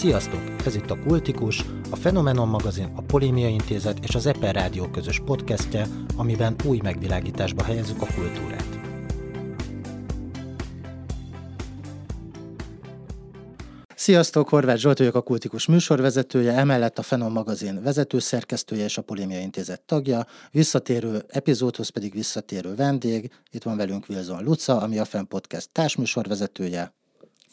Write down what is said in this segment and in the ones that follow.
Sziasztok! Ez itt a Kultikus, a Fenomenon magazin, a Polémia Intézet és az Eper Rádió közös podcastje, amiben új megvilágításba helyezzük a kultúrát. Sziasztok, Horváth Zsolt vagyok a Kultikus műsorvezetője, emellett a Fenom magazin vezetőszerkesztője és a Polémia Intézet tagja, visszatérő epizódhoz pedig visszatérő vendég. Itt van velünk Wilson Luca, ami a Fen Podcast társműsorvezetője.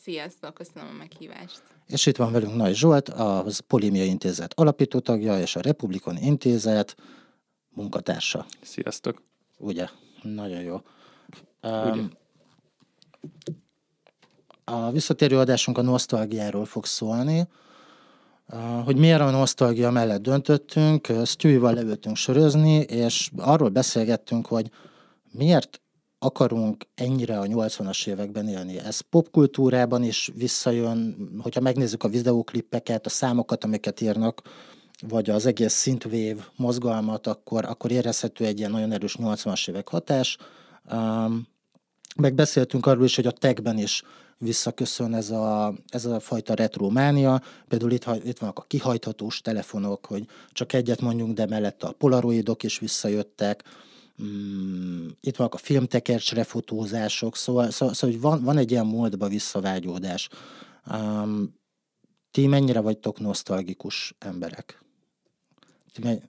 Sziasztok, köszönöm a meghívást. És itt van velünk Nagy Zsolt, a Polémia Intézet alapító tagja és a Republikon Intézet munkatársa. Sziasztok. Ugye? Nagyon jó. Um, a visszatérő adásunk a nosztalgiáról fog szólni, hogy miért a nosztalgia mellett döntöttünk, Stewie-val leültünk sörözni, és arról beszélgettünk, hogy miért akarunk ennyire a 80-as években élni. Ez popkultúrában is visszajön, hogyha megnézzük a videóklippeket, a számokat, amiket írnak, vagy az egész szintvév mozgalmat, akkor, akkor érezhető egy ilyen nagyon erős 80-as évek hatás. Um, megbeszéltünk arról is, hogy a techben is visszaköszön ez a, ez a fajta retrománia. Például itt, itt vannak a kihajthatós telefonok, hogy csak egyet mondjunk, de mellett a polaroidok is visszajöttek. Mm, itt vannak a filmtekercsre fotózások, szóval, szóval, szóval hogy van, van egy ilyen módba visszavágyódás. Um, ti mennyire vagytok nosztalgikus emberek? Ti menny-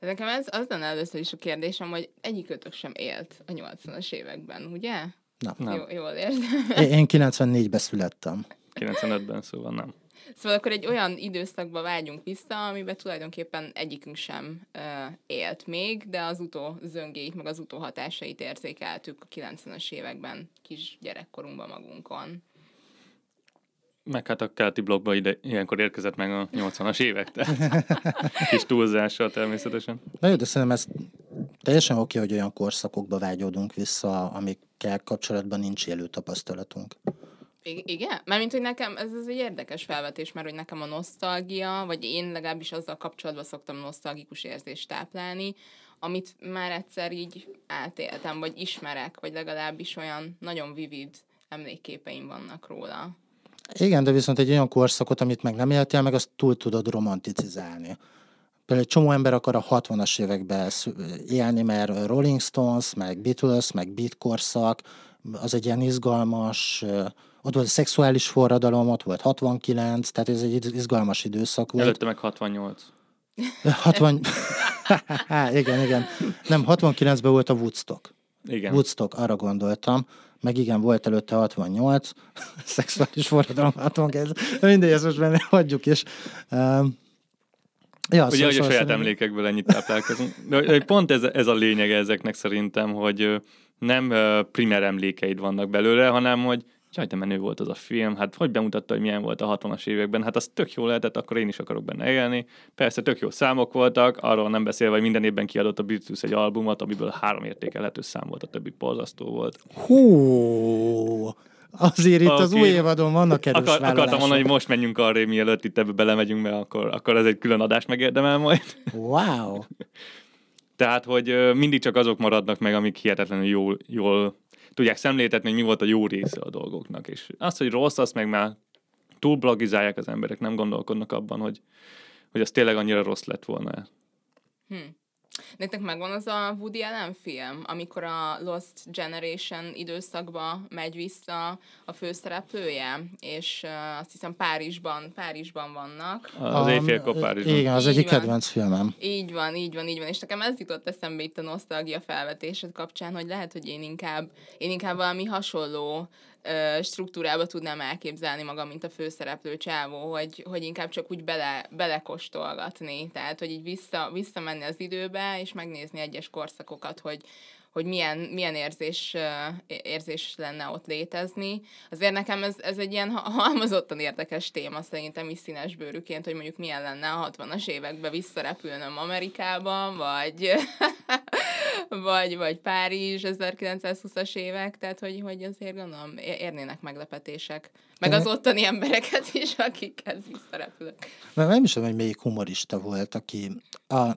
Nekem ez az lenne először is a kérdésem, hogy egyikőtök sem élt a 80-as években, ugye? Nem. nem. Jó, jól érzem. Én 94-ben születtem. 95-ben, szóval nem. Szóval akkor egy olyan időszakba vágyunk vissza, amiben tulajdonképpen egyikünk sem uh, élt még, de az utó zöngéit, meg az utó hatásait érzékeltük a 90-es években kis gyerekkorunkban magunkon. Meg hát a keleti blogba ide, ilyenkor érkezett meg a 80-as évek, tehát kis túlzással természetesen. Na jó, de szerintem ez teljesen oké, hogy olyan korszakokba vágyódunk vissza, amikkel kapcsolatban nincs élő tapasztalatunk. Igen? Mert mint hogy nekem, ez, ez egy érdekes felvetés, mert hogy nekem a nosztalgia, vagy én legalábbis azzal kapcsolatban szoktam nosztalgikus érzést táplálni, amit már egyszer így átéltem, vagy ismerek, vagy legalábbis olyan nagyon vivid emlékképeim vannak róla. Igen, de viszont egy olyan korszakot, amit meg nem éltél, meg azt túl tudod romanticizálni. Például egy csomó ember akar a 60-as években élni, mert Rolling Stones, meg Beatles, meg Beat korszak, az egy ilyen izgalmas, ott volt a szexuális forradalom, ott volt 69, tehát ez egy izgalmas időszak volt. Előtte meg 68. 60... igen, igen. Nem, 69-ben volt a Woodstock. Igen. Woodstock, arra gondoltam. Meg igen, volt előtte 68, szexuális forradalom 69. Mindegy, ezt most benne hagyjuk is. Um, Ja, Ugye, szóval, hogy a saját szerintem... emlékekből ennyit táplálkozunk. De pont ez, ez a lényeg ezeknek szerintem, hogy nem primer emlékeid vannak belőle, hanem hogy Jaj, de menő volt az a film, hát hogy bemutatta, hogy milyen volt a 60-as években, hát az tök jó lehetett, akkor én is akarok benne élni. Persze tök jó számok voltak, arról nem beszélve, hogy minden évben kiadott a Beatles egy albumot, amiből három értékelhető szám volt, a többi borzasztó volt. Hú, Azért itt okay. az új évadon vannak erős Akar, Akartam mondani, hogy most menjünk arra, mielőtt itt ebbe belemegyünk, mert akkor, akkor ez egy külön adást megérdemel majd. Wow! Tehát, hogy mindig csak azok maradnak meg, amik hihetetlenül jól, jól tudják szemléltetni, hogy mi volt a jó része a dolgoknak. És azt, hogy rossz, azt meg már túl blogizálják az emberek, nem gondolkodnak abban, hogy, hogy az tényleg annyira rossz lett volna. Hm. Nektek megvan az a Woody Allen film, amikor a Lost Generation időszakba megy vissza a főszereplője, és uh, azt hiszem Párizsban, Párizsban vannak. Az éjfélkor Párizsban. Igen, az egyik kedvenc filmem. Így van, így van, így van, és nekem ez jutott eszembe itt a nosztalgia felvetésed kapcsán, hogy lehet, hogy én inkább, én inkább valami hasonló struktúrába tudnám elképzelni magam, mint a főszereplő csávó, hogy, hogy inkább csak úgy bele, belekostolgatni, tehát hogy így vissza, visszamenni az időbe, és megnézni egyes korszakokat, hogy, hogy milyen, milyen érzés, érzés lenne ott létezni. Azért nekem ez, ez egy ilyen halmozottan érdekes téma szerintem is színes bőrűként, hogy mondjuk milyen lenne a 60-as években visszarepülnöm Amerikában, vagy, vagy, vagy Párizs 1920-as évek, tehát hogy, hogy azért gondolom érnének meglepetések. Meg az ottani embereket is, akikhez visszarepülök. Mert nem is tudom, hogy melyik humorista volt, aki a,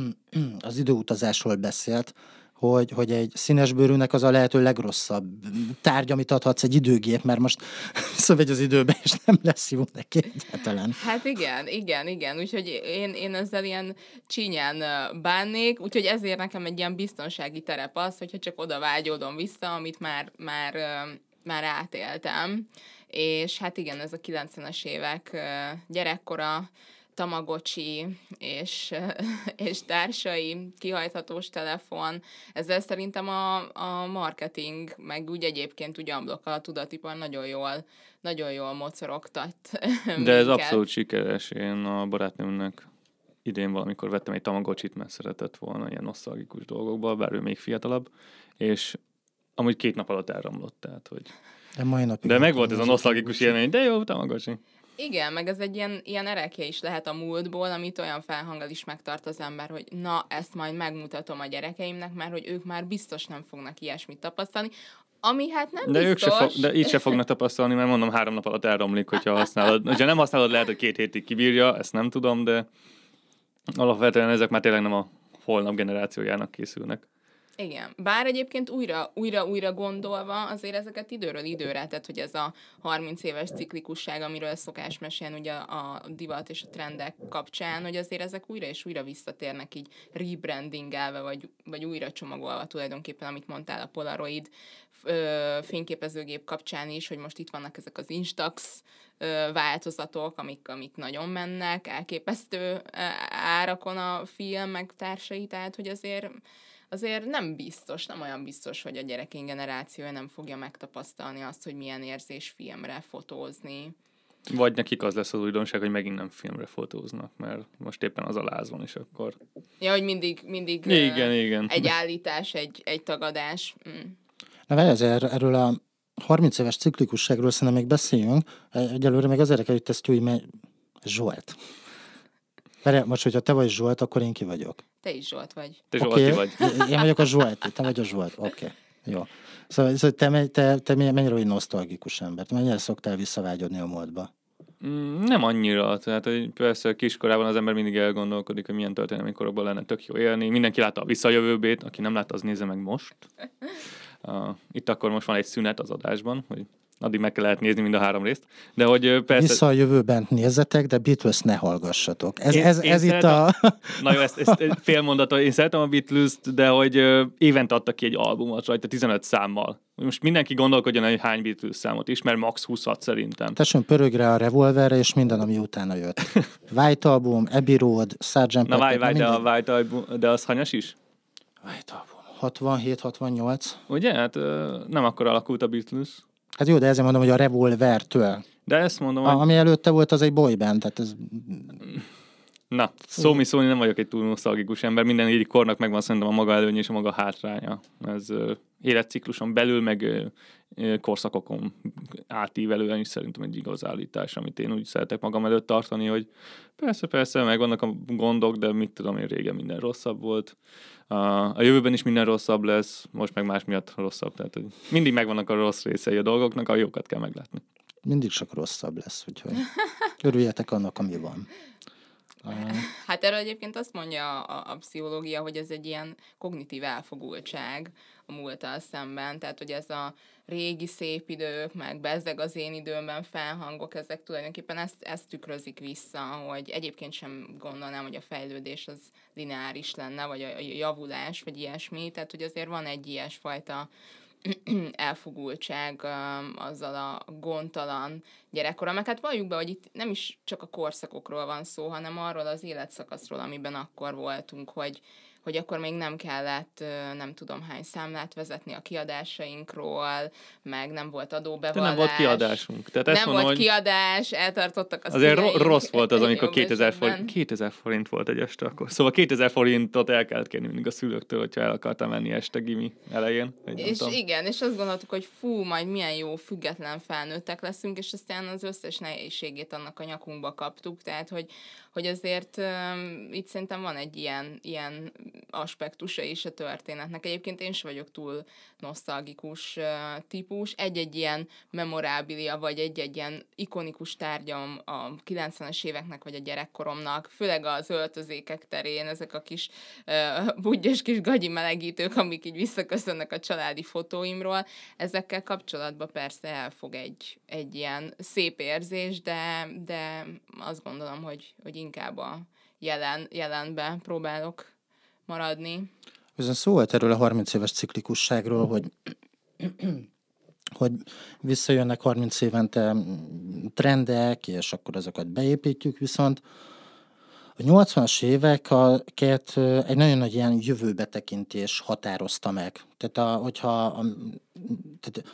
az időutazásról beszélt, hogy, hogy egy színesbőrűnek az a lehető legrosszabb tárgy, amit adhatsz egy időgép, mert most szövegy az időbe, és nem lesz jó neki egyáltalán. Hát igen, igen, igen, úgyhogy én, én ezzel ilyen csínyán bánnék, úgyhogy ezért nekem egy ilyen biztonsági terep az, hogyha csak oda vágyódom vissza, amit már, már, már átéltem. És hát igen, ez a 90-es évek gyerekkora, Tamagocsi és, és társai, kihajthatós telefon. Ezzel szerintem a, a marketing, meg úgy egyébként úgy amblok a tudatipar nagyon jól, nagyon jól mocorogtat. De ez abszolút sikeres. Én a barátnőmnek idén valamikor vettem egy Tamagocsit, mert szeretett volna ilyen nosztalgikus dolgokba, bár ő még fiatalabb, és amúgy két nap alatt elromlott, tehát hogy... De mai napig. De meg volt ez a nosztalgikus élmény, de jó, Tamagocsi. Igen, meg ez egy ilyen, ilyen erekje is lehet a múltból, amit olyan felhanggal is megtart az ember, hogy na, ezt majd megmutatom a gyerekeimnek, mert hogy ők már biztos nem fognak ilyesmit tapasztalni, ami hát nem de biztos. Ők se fog, de így se fognak tapasztalni, mert mondom, három nap alatt elromlik, hogyha használod. Ha nem használod, lehet, hogy két hétig kibírja, ezt nem tudom, de alapvetően ezek már tényleg nem a holnap generációjának készülnek. Igen, bár egyébként újra, újra, újra gondolva azért ezeket időről időre, tehát hogy ez a 30 éves ciklikusság, amiről szokás mesélni ugye a divat és a trendek kapcsán, hogy azért ezek újra és újra visszatérnek így rebrandingelve, vagy, vagy újra csomagolva tulajdonképpen, amit mondtál a Polaroid ö, fényképezőgép kapcsán is, hogy most itt vannak ezek az Instax ö, változatok, amik, amik nagyon mennek, elképesztő árakon a film, meg társai, tehát hogy azért azért nem biztos, nem olyan biztos, hogy a gyerekény generációja nem fogja megtapasztalni azt, hogy milyen érzés filmre fotózni. Vagy nekik az lesz az újdonság, hogy megint nem filmre fotóznak, mert most éppen az a láz van, és akkor... Ja, hogy mindig, mindig igen, uh, igen. egy állítás, egy, egy tagadás. Mm. Na várj, ezért erről a 30 éves ciklikusságról szerintem még beszéljünk. Egyelőre meg az érdekel, hogy te ezt Zsolt. Várj, most, hogyha te vagy Zsolt, akkor én ki vagyok. Te is Zsolt vagy. Te okay. Zsolti vagy. Én vagyok a Zsolt, te vagy a Zsolt. Oké, okay. jó. Szóval, szóval te, te, te mennyire vagy nosztalgikus ember? Mennyire szoktál visszavágyodni a múltba? Mm, nem annyira, tehát hogy persze kiskorában az ember mindig elgondolkodik, hogy milyen történelmi korokban lenne tök jó élni. Mindenki látta a visszajövőbét, aki nem látta, az nézze meg most. Uh, itt akkor most van egy szünet az adásban, hogy addig meg kell lehet nézni mind a három részt. De hogy persze... Vissza a jövőben nézzetek, de Beatles ne hallgassatok. Ez, én, ez, én ez itt a... Na jó, ezt, ezt fél mondat, én szeretem a beatles de hogy évente adtak ki egy albumot rajta 15 számmal. Most mindenki gondolkodjon, hogy hány Beatles számot ismer, max 20 szerintem. Tessék, pörögre a revolverre, és minden, ami utána jött. White Album, Abbey Road, Sgt. Na várj, várj, de, a White Album, de az hanyas is? White Album. 67-68. Ugye? Hát nem akkor alakult a Beatles. Hát jó, de ezért mondom, hogy a revolvertől. De ezt mondom, a, hogy... Ami előtte volt, az egy boyband, tehát ez... Na, szó mi szólni, nem vagyok egy túl nosztalgikus ember, minden egyik kornak megvan szerintem a maga előnye és a maga hátránya. Ez uh, életcikluson belül, meg uh, korszakokon átívelően is szerintem egy igaz állítás, amit én úgy szeretek magam előtt tartani, hogy persze, persze, megvannak a gondok, de mit tudom én, régen minden rosszabb volt. Uh, a jövőben is minden rosszabb lesz, most meg más miatt rosszabb. Tehát hogy mindig megvannak a rossz részei a dolgoknak, a jókat kell meglátni. Mindig csak rosszabb lesz, úgyhogy örüljetek annak, ami van. Hát erről egyébként azt mondja a, a pszichológia, hogy ez egy ilyen kognitív elfogultság a múlttal szemben, tehát hogy ez a régi szép idők, meg bezzeg az én időmben felhangok, ezek tulajdonképpen ezt, ezt tükrözik vissza, hogy egyébként sem gondolnám, hogy a fejlődés az lineáris lenne, vagy a javulás, vagy ilyesmi, tehát hogy azért van egy ilyesfajta elfogultság azzal a gondtalan gyerekkorom. Meg hát valljuk be, hogy itt nem is csak a korszakokról van szó, hanem arról az életszakaszról, amiben akkor voltunk, hogy, hogy akkor még nem kellett nem tudom hány számlát vezetni a kiadásainkról, meg nem volt adóbevallás. De nem volt kiadásunk. Tehát ezt nem mondom, volt kiadás, eltartottak a Azért szüleink, rossz volt az, amikor 2000 forint, 2000 forint volt egy este akkor. Szóval 2000 forintot el kellett kérni mindig a szülőktől, hogyha el akartam menni este gimi elején. És igen, és azt gondoltuk, hogy fú, majd milyen jó független felnőttek leszünk, és aztán az összes nehézségét annak a nyakunkba kaptuk, tehát hogy, hogy azért um, itt szerintem van egy ilyen, ilyen aspektusa is a történetnek. Egyébként én sem vagyok túl nosztalgikus uh, típus. Egy-egy ilyen memorábilia, vagy egy-egy ilyen ikonikus tárgyam a 90-es éveknek, vagy a gyerekkoromnak, főleg az öltözékek terén, ezek a kis uh, budgyos kis gagyi melegítők, amik így visszaköszönnek a családi fotóimról, ezekkel kapcsolatban persze elfog egy, egy ilyen szép érzés, de, de azt gondolom, hogy, hogy inkább a jelen, jelenbe próbálok maradni. Viszont szó volt erről a 30 éves ciklikusságról, hogy hogy visszajönnek 30 évente trendek, és akkor azokat beépítjük, viszont a 80-as éveket egy nagyon nagy ilyen jövőbetekintés határozta meg. Tehát a, hogyha a, tehát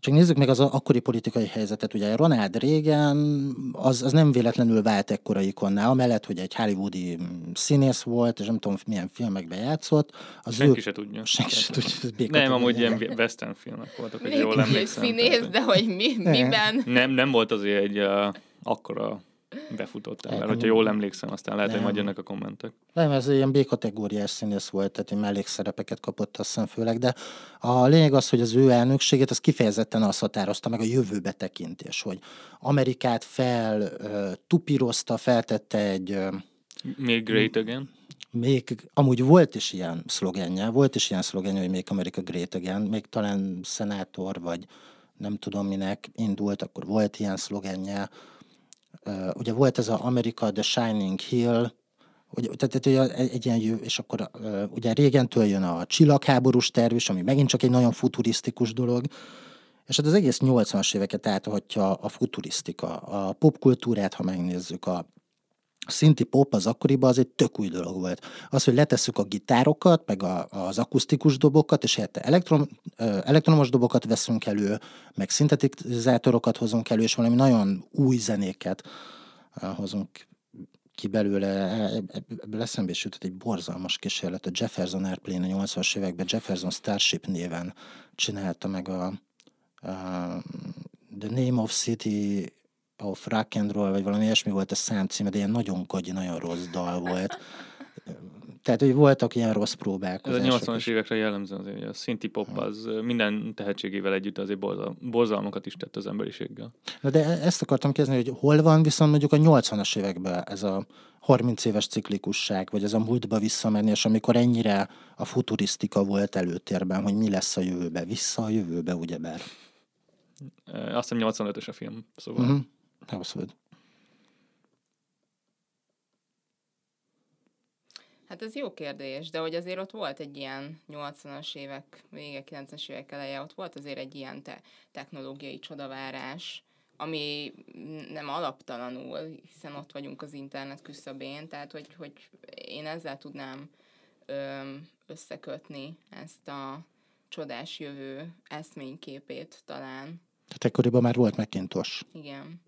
csak nézzük meg az akkori politikai helyzetet. Ugye Ronald Reagan az, az nem véletlenül vált ekkora ikonná, amellett, hogy egy hollywoodi színész volt, és nem tudom milyen filmekben játszott. Az senki ő... se tudja. Senki se tudja. Nem, amúgy ilyen western filmek voltak, hogy jól emlékszem. színész, de hogy mi, miben? Nem, nem volt azért egy uh, akkora befutott ember. Hogyha jól emlékszem, aztán lehet, nem. hogy majd jönnek a kommentek. Nem, ez ilyen B-kategóriás színész volt, tehát egy mellékszerepeket kapott azt hiszem főleg, de a lényeg az, hogy az ő elnökségét az kifejezetten azt határozta meg a jövőbe tekintés, hogy Amerikát fel tupírozta, feltette egy... Még great again? még amúgy volt is ilyen szlogenje, volt is ilyen szlogenje, hogy még Amerika Great Again, még talán szenátor, vagy nem tudom minek indult, akkor volt ilyen szlogenje, ugye volt ez a Amerika The Shining Hill, ugye, tehát, tehát egy, egy ilyen, és akkor ugye régentől jön a csillagháborús terv is, ami megint csak egy nagyon futurisztikus dolog, és hát az egész 80-as éveket áthatja a futurisztika, a popkultúrát, ha megnézzük, a szinti pop az akkoriban az egy tök új dolog volt. Az, hogy letesszük a gitárokat, meg a, az akusztikus dobokat, és helyette elektrom, elektromos dobokat veszünk elő, meg szintetizátorokat hozunk elő, és valami nagyon új zenéket hozunk ki belőle, ebből eszembe is jutott egy borzalmas kísérlet. A Jefferson Airplane a 80-as években Jefferson Starship néven csinálta meg a, a The Name of City of Rock and Roll, vagy valami ilyesmi volt a számcíme, de ilyen nagyon kagyi, nagyon rossz dal volt. Tehát, hogy voltak ilyen rossz próbálkozások. Ez a 80-as évekre jellemző azért, hogy a szinti pop az minden tehetségével együtt azért borzal, borzalmakat is tett az emberiséggel. Na de ezt akartam kezdeni, hogy hol van viszont mondjuk a 80-as években ez a 30 éves ciklikusság, vagy ez a múltba visszamenés, amikor ennyire a futurisztika volt előtérben, hogy mi lesz a jövőbe, vissza a jövőbe, ugyebár. Azt hiszem 85-ös a film, szóval. Uh-huh. Abszolút. Hát ez jó kérdés, de hogy azért ott volt egy ilyen 80-as évek, vége 90-es évek eleje, ott volt azért egy ilyen te- technológiai csodavárás, ami nem alaptalanul, hiszen ott vagyunk az internet küszöbén, tehát hogy, hogy én ezzel tudnám ö, összekötni ezt a csodás jövő eszményképét talán. Tehát ekkoriban már volt Macintosh. Igen.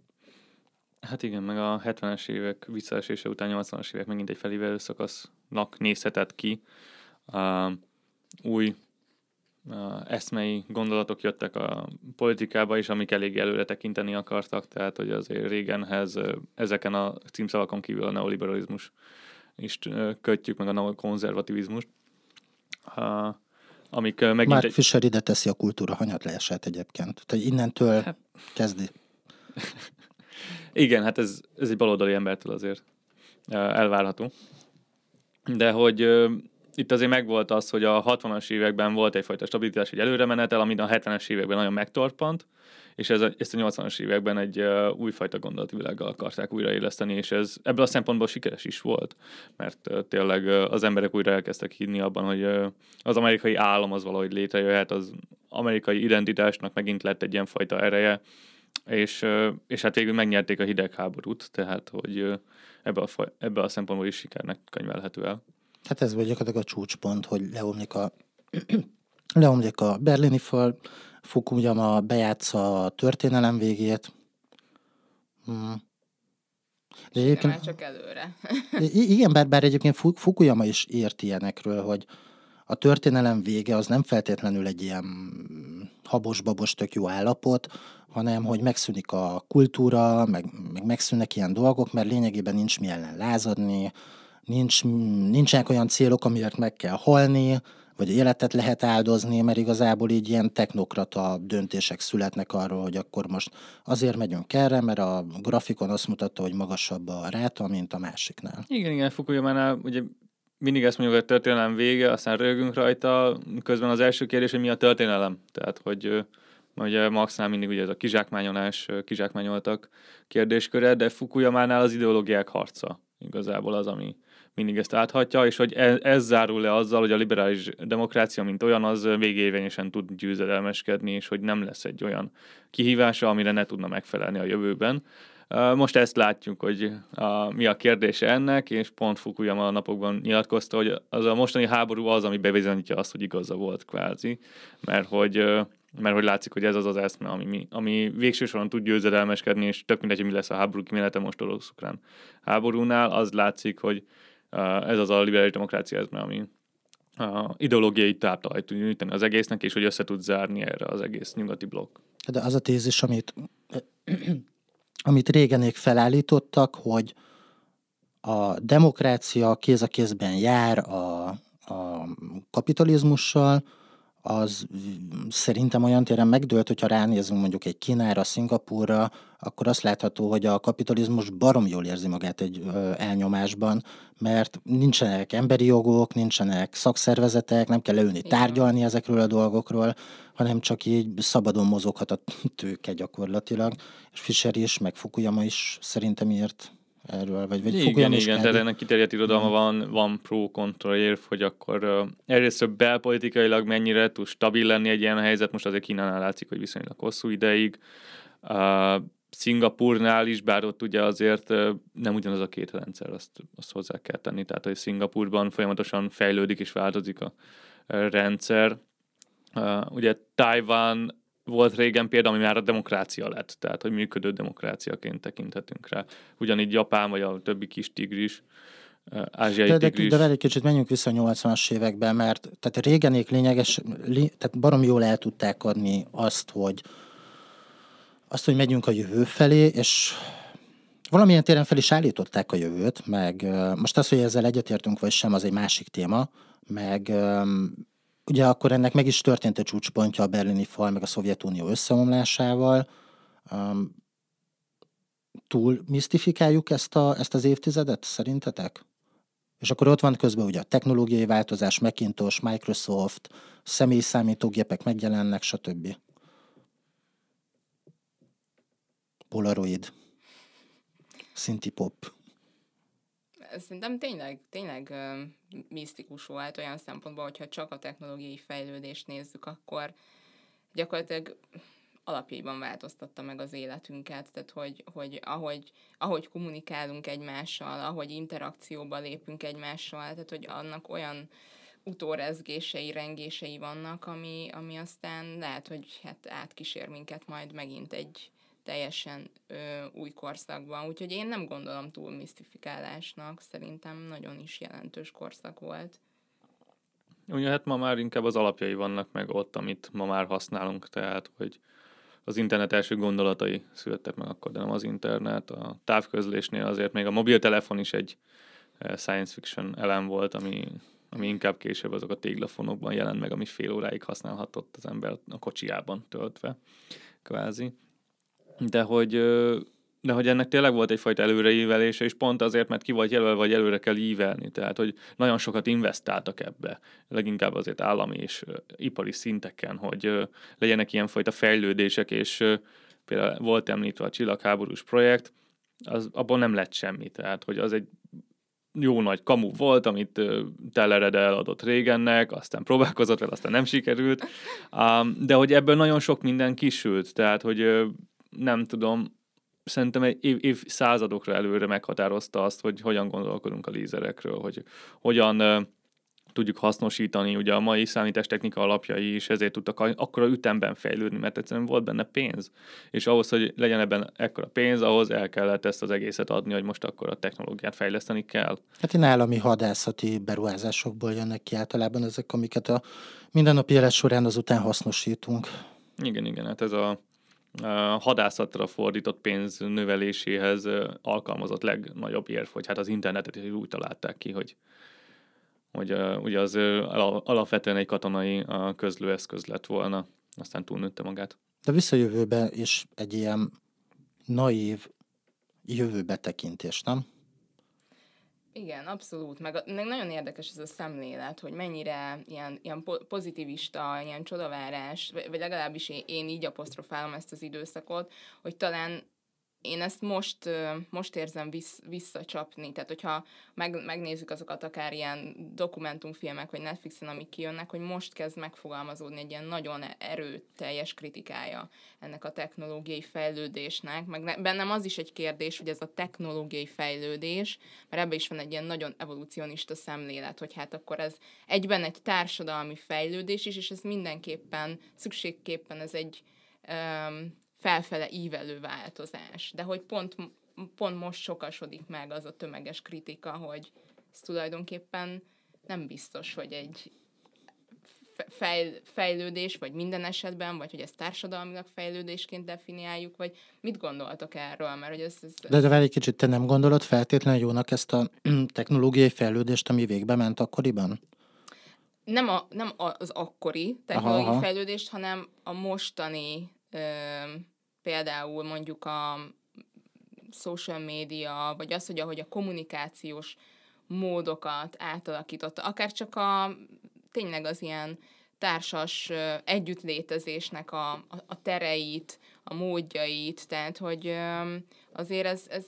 Hát igen, meg a 70-es évek visszaesése után 80-as évek megint egy felívelő szakasznak nézhetett ki. Uh, új uh, eszmei gondolatok jöttek a politikába is, amik elég előre tekinteni akartak, tehát hogy azért régenhez uh, ezeken a címszavakon kívül a neoliberalizmus is uh, kötjük, meg a konzervativizmust. Uh, amik uh, megint... Mark egy... Fisher ide teszi a kultúra hanyatlását egyébként. Tehát innentől hát... kezdi. Igen, hát ez, ez egy baloldali embertől azért elvárható. De hogy itt azért megvolt az, hogy a 60-as években volt egyfajta stabilitás, egy előremenetel, amit a 70-es években nagyon megtorpant, és ez a, ezt a 80-as években egy uh, újfajta gondolati világgal akarták újraéleszteni, és ez ebből a szempontból sikeres is volt, mert uh, tényleg uh, az emberek újra elkezdtek hinni abban, hogy uh, az amerikai állam az valahogy létrejöhet, az amerikai identitásnak megint lett egy ilyen fajta ereje, és, és hát végül megnyerték a hidegháborút, tehát hogy ebbe a, ebbe a szempontból is sikernek könyvelhető el. Hát ez vagy gyakorlatilag a csúcspont, hogy leomlik a, leomlik a berlini fal, Fukuyama bejátsza a történelem végét. Hmm. De egyébként, már csak előre. igen, bár, bár egyébként Fukuyama is ért ilyenekről, hogy a történelem vége az nem feltétlenül egy ilyen habos-babos tök jó állapot, hanem hogy megszűnik a kultúra, meg, meg megszűnnek ilyen dolgok, mert lényegében nincs mi ellen lázadni, nincs, nincsenek olyan célok, amiért meg kell halni, vagy életet lehet áldozni, mert igazából így ilyen technokrata döntések születnek arról, hogy akkor most azért megyünk erre, mert a grafikon azt mutatta, hogy magasabb a ráta, mint a másiknál. Igen, igen, Fukuyamánál ugye mindig ezt mondjuk, hogy a történelem vége, aztán rögünk rajta, közben az első kérdés, hogy mi a történelem. Tehát, hogy ugye Maxnál mindig ugye ez a kizsákmányolás, kizsákmányoltak kérdésköre, de Fukuyamánál az ideológiák harca igazából az, ami, mindig ezt áthatja, és hogy ez, ez zárul le azzal, hogy a liberális demokrácia, mint olyan, az végévényesen tud győzedelmeskedni, és hogy nem lesz egy olyan kihívása, amire ne tudna megfelelni a jövőben. Most ezt látjuk, hogy a, mi a kérdése ennek, és pont Fukuyama a napokban nyilatkozta, hogy az a mostani háború az, ami bebizonyítja azt, hogy igaza volt kvázi, mert hogy mert hogy látszik, hogy ez az az eszme, ami, ami végső soron tud győzedelmeskedni, és tök mindegy, hogy mi lesz a háború kimélete most orosz háborúnál, az látszik, hogy ez az a liberális demokrácia, ez ami a ideológiai táptalajt tud nyújtani az egésznek, és hogy össze tud zárni erre az egész nyugati blokk. De az a tézis, amit, amit régenék felállítottak, hogy a demokrácia kéz a kézben jár a, a kapitalizmussal, az szerintem olyan téren megdőlt, hogyha ránézünk mondjuk egy Kínára, Szingapúrra, akkor azt látható, hogy a kapitalizmus barom jól érzi magát egy elnyomásban, mert nincsenek emberi jogok, nincsenek szakszervezetek, nem kell leülni tárgyalni ezekről a dolgokról, hanem csak így szabadon mozoghat a tőke gyakorlatilag. És Fischer is, meg Fukuyama is szerintem írt erről, vagy, vagy Igen, igen, tehát ennek kiterjedt irodalma van, van pro-kontra érv, hogy akkor uh, egyrészt belpolitikailag mennyire tud stabil lenni egy ilyen helyzet, most azért Kínánál látszik, hogy viszonylag hosszú ideig. Uh, Szingapurnál is, bár ott ugye azért uh, nem ugyanaz a két rendszer, azt, azt hozzá kell tenni, tehát hogy Szingapurban folyamatosan fejlődik és változik a rendszer. Uh, ugye Taiwan volt régen példa, ami már a demokrácia lett, tehát hogy működő demokráciaként tekinthetünk rá. Ugyanígy Japán, vagy a többi kis tigris, ázsiai de, tigris. De, de egy kicsit menjünk vissza a 80-as években, mert tehát régenék lényeges, lé, tehát barom jól el tudták adni azt, hogy azt, hogy megyünk a jövő felé, és valamilyen téren fel is állították a jövőt, meg most az, hogy ezzel egyetértünk vagy sem, az egy másik téma, meg Ugye akkor ennek meg is történt a csúcspontja a berlini fal, meg a Szovjetunió összeomlásával. Um, túl misztifikáljuk ezt, a, ezt az évtizedet, szerintetek? És akkor ott van közben ugye a technológiai változás, Macintosh, Microsoft, személyi számítógépek megjelennek, stb. Polaroid, Szinti Pop szerintem tényleg, tényleg misztikus volt olyan szempontból, hogyha csak a technológiai fejlődést nézzük, akkor gyakorlatilag alapjaiban változtatta meg az életünket, tehát hogy, hogy ahogy, ahogy kommunikálunk egymással, ahogy interakcióba lépünk egymással, tehát hogy annak olyan utórezgései, rengései vannak, ami, ami aztán lehet, hogy hát átkísér minket majd megint egy, teljesen ö, új korszakban. Úgyhogy én nem gondolom túl misztifikálásnak, szerintem nagyon is jelentős korszak volt. Ugye hát ma már inkább az alapjai vannak meg ott, amit ma már használunk, tehát hogy az internet első gondolatai születtek meg akkor, de nem az internet. A távközlésnél azért még a mobiltelefon is egy science fiction elem volt, ami, ami inkább később azok a téglafonokban jelent meg, ami fél óráig használhatott az ember a kocsiában töltve, kvázi de hogy, de hogy ennek tényleg volt egyfajta előreívelése, és pont azért, mert ki vagy jelölve, vagy előre kell ívelni. Tehát, hogy nagyon sokat investáltak ebbe, leginkább azért állami és ipari szinteken, hogy legyenek ilyenfajta fejlődések, és például volt említve a csillagháborús projekt, az, abból nem lett semmi. Tehát, hogy az egy jó nagy kamu volt, amit Tellered eladott régennek, aztán próbálkozott vele, aztán nem sikerült, de hogy ebből nagyon sok minden kisült, tehát hogy nem tudom, szerintem egy év, év századokra előre meghatározta azt, hogy hogyan gondolkodunk a lézerekről, hogy hogyan tudjuk hasznosítani, ugye a mai számítástechnika alapjai is ezért tudtak akkora ütemben fejlődni, mert egyszerűen volt benne pénz. És ahhoz, hogy legyen ebben ekkora pénz, ahhoz el kellett ezt az egészet adni, hogy most akkor a technológiát fejleszteni kell. Hát én állami hadászati beruházásokból jönnek ki általában ezek, amiket a mindennapi élet során azután hasznosítunk. Igen, igen, hát ez a hadászatra fordított pénz növeléséhez alkalmazott legnagyobb érv, hogy hát az internetet úgy találták ki, hogy, hogy ugye az alapvetően egy katonai közlőeszköz lett volna, aztán túlnőtte magát. De visszajövőben is egy ilyen naív jövőbetekintés, nem? Igen, abszolút. Meg, meg nagyon érdekes ez a szemlélet, hogy mennyire ilyen, ilyen pozitivista, ilyen csodavárás, vagy legalábbis én, én így apostrofálom ezt az időszakot, hogy talán én ezt most, most érzem vissz, visszacsapni, tehát hogyha meg, megnézzük azokat akár ilyen dokumentumfilmek, vagy Netflixen, amik kijönnek, hogy most kezd megfogalmazódni egy ilyen nagyon erőteljes kritikája ennek a technológiai fejlődésnek, meg bennem az is egy kérdés, hogy ez a technológiai fejlődés, mert ebben is van egy ilyen nagyon evolucionista szemlélet, hogy hát akkor ez egyben egy társadalmi fejlődés is, és ez mindenképpen, szükségképpen ez egy felfele ívelő változás. De hogy pont, pont most sokasodik meg az a tömeges kritika, hogy ez tulajdonképpen nem biztos, hogy egy fejl, fejlődés, vagy minden esetben, vagy hogy ezt társadalmilag fejlődésként definiáljuk, vagy mit gondoltok erről? Mert, hogy ez, ez, de, de egy kicsit, te nem gondolod feltétlenül jónak ezt a technológiai fejlődést, ami végbe ment akkoriban? Nem, a, nem az akkori technológiai aha, aha. fejlődést, hanem a mostani ö, például mondjuk a social media, vagy az, hogy ahogy a kommunikációs módokat átalakította, akár csak a tényleg az ilyen társas együttlétezésnek a, a, a tereit, a módjait, tehát hogy azért ez, ez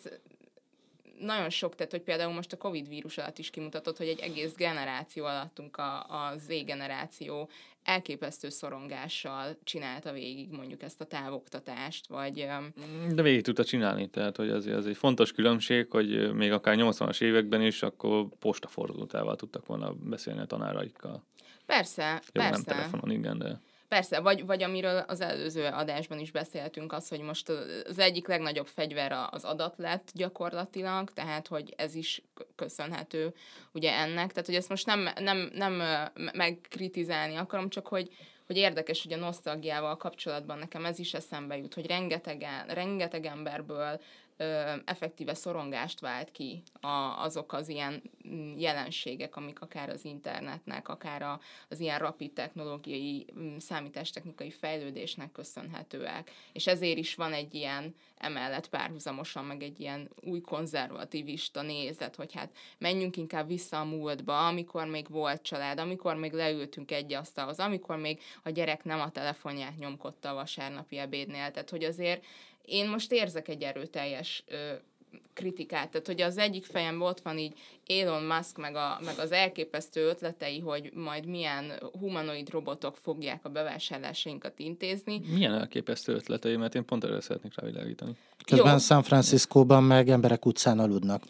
nagyon sok, tehát hogy például most a Covid vírus alatt is kimutatott, hogy egy egész generáció alattunk a, a Z generáció elképesztő szorongással csinálta végig mondjuk ezt a távoktatást, vagy... De végig tudta csinálni, tehát hogy az, az egy fontos különbség, hogy még akár 80-as években is, akkor postafordultával tudtak volna beszélni a tanáraikkal. Persze, Jó, persze. nem telefonon, igen, de... Persze, vagy, vagy amiről az előző adásban is beszéltünk, az, hogy most az egyik legnagyobb fegyver az adat lett gyakorlatilag, tehát hogy ez is köszönhető ugye ennek, tehát hogy ezt most nem, nem, nem megkritizálni akarom, csak hogy, hogy érdekes, hogy a nosztalgiával kapcsolatban nekem ez is eszembe jut, hogy rengeteg, rengeteg emberből ö, effektíve szorongást vált ki a, azok az ilyen mm, jelenségek, amik akár az internetnek, akár a, az ilyen rapid technológiai, mm, számítástechnikai fejlődésnek köszönhetőek. És ezért is van egy ilyen emellett párhuzamosan, meg egy ilyen új konzervativista nézet, hogy hát menjünk inkább vissza a múltba, amikor még volt család, amikor még leültünk egy asztalhoz, amikor még a gyerek nem a telefonját nyomkodta a vasárnapi ebédnél. Tehát, hogy azért én most érzek egy erőteljes ö, kritikát. Tehát, hogy az egyik fejemben ott van így Elon Musk, meg, a, meg az elképesztő ötletei, hogy majd milyen humanoid robotok fogják a bevásárlásainkat intézni. Milyen elképesztő ötletei, mert én pont erre szeretnék rávilágítani. Közben Jó. San Franciscóban meg emberek utcán aludnak.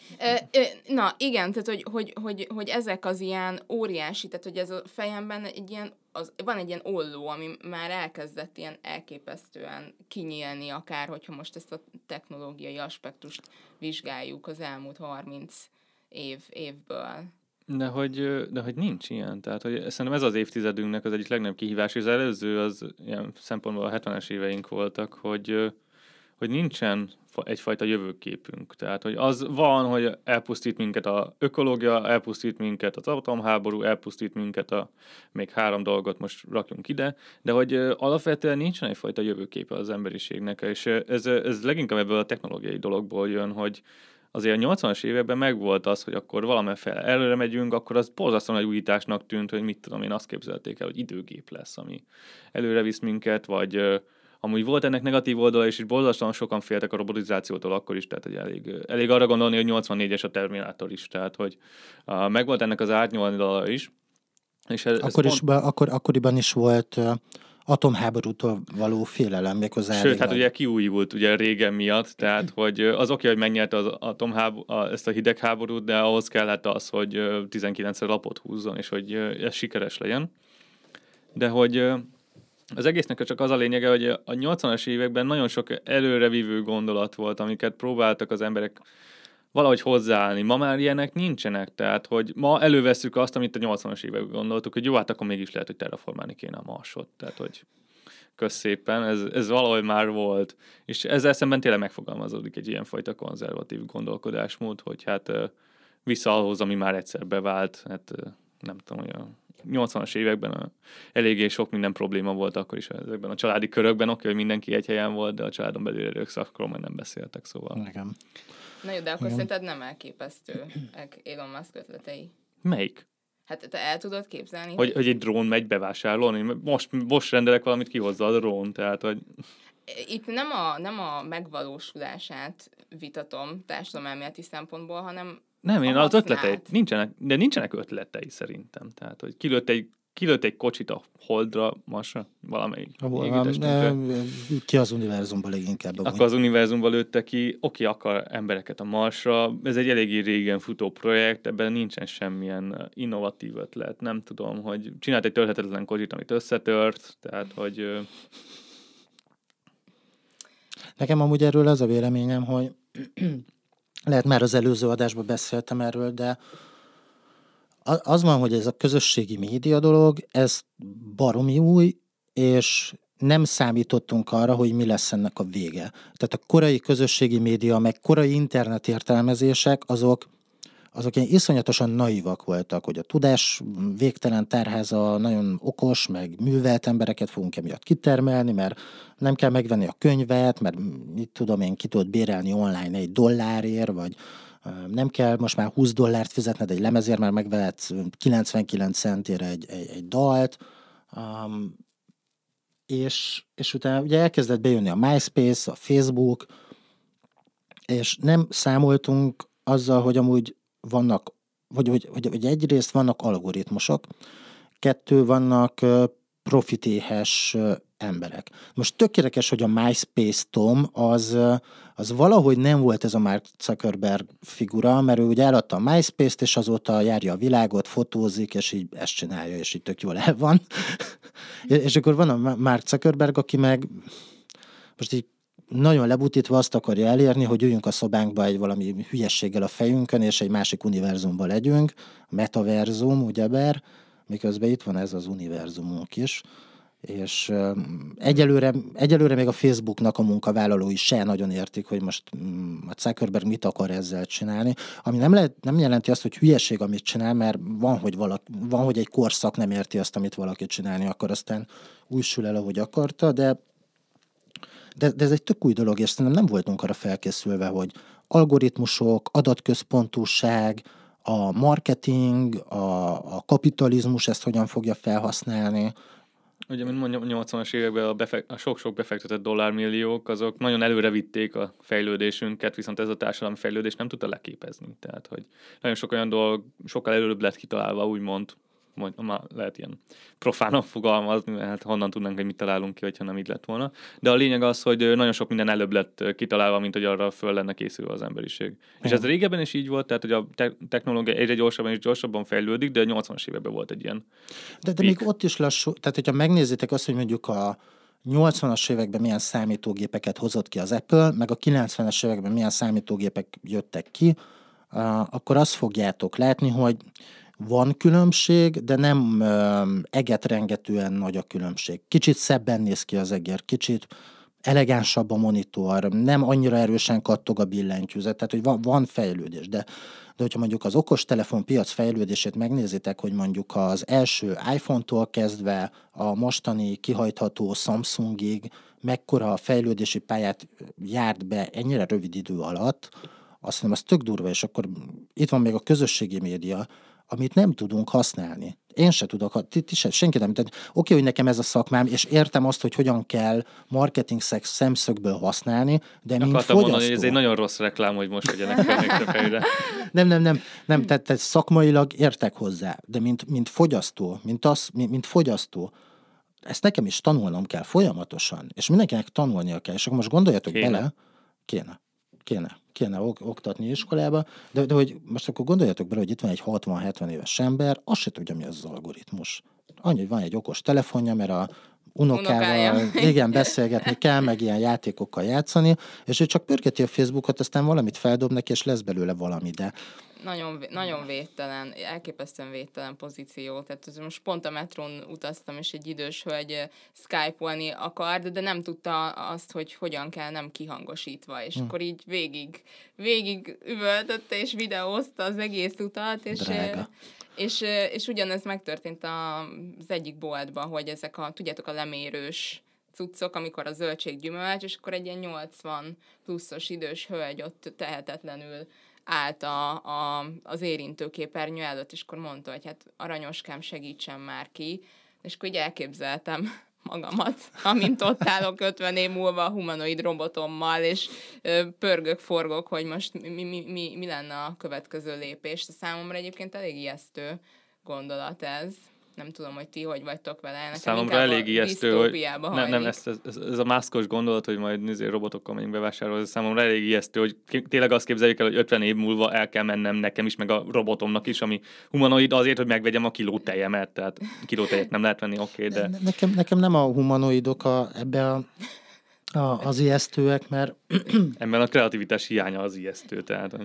Na igen, tehát hogy, hogy, hogy, hogy ezek az ilyen óriási, tehát hogy ez a fejemben egy ilyen az, van egy ilyen olló, ami már elkezdett ilyen elképesztően kinyílni, akár hogyha most ezt a technológiai aspektust vizsgáljuk az elmúlt 30 év, évből. De hogy, de hogy nincs ilyen. Tehát, hogy szerintem ez az évtizedünknek az egyik legnagyobb kihívás, és az előző az ilyen szempontból a 70-es éveink voltak, hogy, hogy nincsen egyfajta jövőképünk. Tehát, hogy az van, hogy elpusztít minket a ökológia, elpusztít minket az atomháború, elpusztít minket a még három dolgot most rakjunk ide, de hogy alapvetően nincsen egyfajta jövőképe az emberiségnek, és ez, ez leginkább ebből a technológiai dologból jön, hogy azért a 80-as években megvolt az, hogy akkor valami fel előre megyünk, akkor az borzasztóan nagy újításnak tűnt, hogy mit tudom én, azt képzelték el, hogy időgép lesz, ami előre visz minket, vagy Amúgy volt ennek negatív oldala, és is borzasztóan sokan féltek a robotizációtól akkor is, tehát hogy elég, elég arra gondolni, hogy 84-es a Terminátor is, tehát hogy uh, megvolt ennek az árnyoldala is. És ez, akkor ez is, pont... akkor, akkoriban is volt uh, atomháborútól való félelem méghozzá. Sőt, hát ugye kiújult ugye régen miatt, tehát hogy az oké, hogy megnyerte az atomháború, ezt a hidegháborút, de ahhoz kellett az, hogy 19-szer lapot húzzon, és hogy ez sikeres legyen. De hogy az egésznek csak az a lényege, hogy a 80-as években nagyon sok előrevívő gondolat volt, amiket próbáltak az emberek valahogy hozzáállni. Ma már ilyenek nincsenek, tehát hogy ma előveszük azt, amit a 80-as években gondoltuk, hogy jó, hát akkor mégis lehet, hogy terraformálni kéne a marsot. Tehát, hogy közszépen, ez, ez valahogy már volt. És ezzel szemben tényleg megfogalmazódik egy ilyenfajta konzervatív gondolkodásmód, hogy hát vissza ahhoz, ami már egyszer bevált, hát nem tudom, hogy 80-as években a, eléggé sok minden probléma volt akkor is ezekben a családi körökben, oké, hogy mindenki egy helyen volt, de a családon belül erőszakról majd nem beszéltek, szóval. Igen. Na jó, de akkor Igen. szerinted nem elképesztő Elon Musk ötletei? Melyik? Hát te el tudod képzelni? Hogy, hogy egy drón megy bevásárolni? Most, most rendelek valamit, kihozza a drón, tehát hogy... Itt nem a, nem a megvalósulását vitatom társadalomelméleti szempontból, hanem nem, én az ötletei, nincsenek, de nincsenek ötletei szerintem. Tehát, hogy kilőtt egy, kilőtt egy kocsit a Holdra, Marsra, valamelyik Ki az univerzumban leginkább? Akkor az univerzumban lőtte ki, oké, akar embereket a Marsra, ez egy eléggé régen futó projekt, ebben nincsen semmilyen innovatív ötlet. Nem tudom, hogy csinált egy törhetetlen kocsit, amit összetört, tehát, hogy... Nekem amúgy erről az a véleményem, hogy lehet már az előző adásban beszéltem erről, de az van, hogy ez a közösségi média dolog, ez baromi új, és nem számítottunk arra, hogy mi lesz ennek a vége. Tehát a korai közösségi média, meg korai internet értelmezések, azok azok ilyen iszonyatosan naivak voltak, hogy a tudás végtelen tárháza nagyon okos, meg művelt embereket fogunk emiatt kitermelni, mert nem kell megvenni a könyvet, mert mit tudom én, ki tudod bérelni online egy dollárért, vagy nem kell most már 20 dollárt fizetned egy lemezért, mert megvehetsz 99 centére egy, egy, egy dalt, um, és, és utána ugye elkezdett bejönni a MySpace, a Facebook, és nem számoltunk azzal, hogy amúgy vannak, vagy, vagy, vagy, vagy egyrészt vannak algoritmusok, kettő vannak profitéhes emberek. Most tökéletes, hogy a MySpace Tom az, az valahogy nem volt ez a Mark Zuckerberg figura, mert ő ugye eladta a MySpace-t, és azóta járja a világot, fotózik, és így ezt csinálja, és így tök jól el van. és akkor van a Mark Zuckerberg, aki meg most így nagyon lebutítva azt akarja elérni, hogy üljünk a szobánkba egy valami hülyességgel a fejünkön, és egy másik univerzumban legyünk, metaverzum, ugyebár, miközben itt van ez az univerzumunk is, és egyelőre, egyelőre még a Facebooknak a munkavállalói se nagyon értik, hogy most mm, a Zuckerberg mit akar ezzel csinálni, ami nem, lehet, nem jelenti azt, hogy hülyeség, amit csinál, mert van, hogy, valaki, van, hogy egy korszak nem érti azt, amit valaki csinálni akar, aztán úgy sül el, ahogy akarta, de de, de ez egy tök új dolog, és szerintem nem voltunk arra felkészülve, hogy algoritmusok, adatközpontúság, a marketing, a, a kapitalizmus ezt hogyan fogja felhasználni. Ugye, mint mondjam, 80-as években a, befek- a sok-sok befektetett dollármilliók, azok nagyon előre vitték a fejlődésünket, viszont ez a társadalmi fejlődés nem tudta leképezni. Tehát, hogy nagyon sok olyan dolog sokkal előbb lett kitalálva, úgymond, majd már lehet ilyen profának fogalmazni, mert hát honnan tudnánk, hogy mit találunk ki, hogyha nem így lett volna. De a lényeg az, hogy nagyon sok minden előbb lett kitalálva, mint hogy arra föl lenne készülve az emberiség. Hmm. És ez régebben is így volt, tehát hogy a te- technológia egyre gyorsabban és gyorsabban fejlődik, de a 80-as években volt egy ilyen. De, de még ott is lassú, tehát hogyha megnézitek azt, hogy mondjuk a 80-as években milyen számítógépeket hozott ki az Apple, meg a 90-es években milyen számítógépek jöttek ki, akkor azt fogjátok látni, hogy van különbség, de nem egetrengetően nagy a különbség. Kicsit szebben néz ki az egér, kicsit elegánsabb a monitor, nem annyira erősen kattog a billentyűzet, tehát hogy van, van fejlődés, de, de hogyha mondjuk az okostelefon piac fejlődését megnézitek, hogy mondjuk az első iPhone-tól kezdve a mostani kihajtható Samsungig mekkora a fejlődési pályát járt be ennyire rövid idő alatt, azt hiszem, az tök durva, és akkor itt van még a közösségi média, amit nem tudunk használni. Én se tudok, ti, ti se, senki nem. Tehát oké, hogy nekem ez a szakmám, és értem azt, hogy hogyan kell marketing szemszögből használni, de mint fogyasztó... mondani, hogy ez egy nagyon rossz reklám, hogy most legyenek a fejre. nem, nem, nem, nem tehát, tehát szakmailag értek hozzá, de mint, mint fogyasztó, mint, az, mint, mint fogyasztó, ezt nekem is tanulnom kell folyamatosan, és mindenkinek tanulnia kell, és akkor most gondoljatok kéne. bele, kéne, kéne kéne ok- oktatni iskolába, de, de hogy most akkor gondoljatok bele, hogy itt van egy 60-70 éves ember, azt se tudja, mi az, az algoritmus. Annyi, hogy van egy okos telefonja, mert a unokával, Unokája. igen, beszélgetni kell, meg ilyen játékokkal játszani, és ő csak pörgeti a Facebookot, aztán valamit feldob neki, és lesz belőle valami, de nagyon, nagyon védtelen, elképesztően védtelen pozíció. Tehát most pont a metrón utaztam, és egy idős hölgy skype-olni akart, de nem tudta azt, hogy hogyan kell nem kihangosítva, és hm. akkor így végig, végig üvöltötte és videózta az egész utat, és, Drága. És, és ugyanez megtörtént az egyik boltban, hogy ezek a, tudjátok, a lemérős cuccok, amikor a zöldség gyümölcs, és akkor egy ilyen 80 pluszos idős hölgy ott tehetetlenül állt a, a, az érintőképernyő előtt, és akkor mondta, hogy hát aranyoskám, segítsen már ki, és akkor így elképzeltem magamat, amint ott állok 50 év múlva a humanoid robotommal, és pörgök, forgok, hogy most mi, mi, mi, mi lenne a következő lépés. Számomra egyébként elég ijesztő gondolat ez nem tudom, hogy ti hogy vagytok vele. Nekem Számomra elég ijesztő, hogy nem, nem ez, ez, ez, a maszkos gondolat, hogy majd nézé, robotokkal megyünk bevásárolni, számomra elég ijesztő, hogy tényleg azt képzeljük el, hogy 50 év múlva el kell mennem nekem is, meg a robotomnak is, ami humanoid azért, hogy megvegyem a kilótejemet, tehát kilótejet nem lehet venni, oké, okay, de... Nekem, nekem nem a humanoidok a, ebbe a a, az ijesztőek, mert... Ebben a kreativitás hiánya az ijesztő, tehát...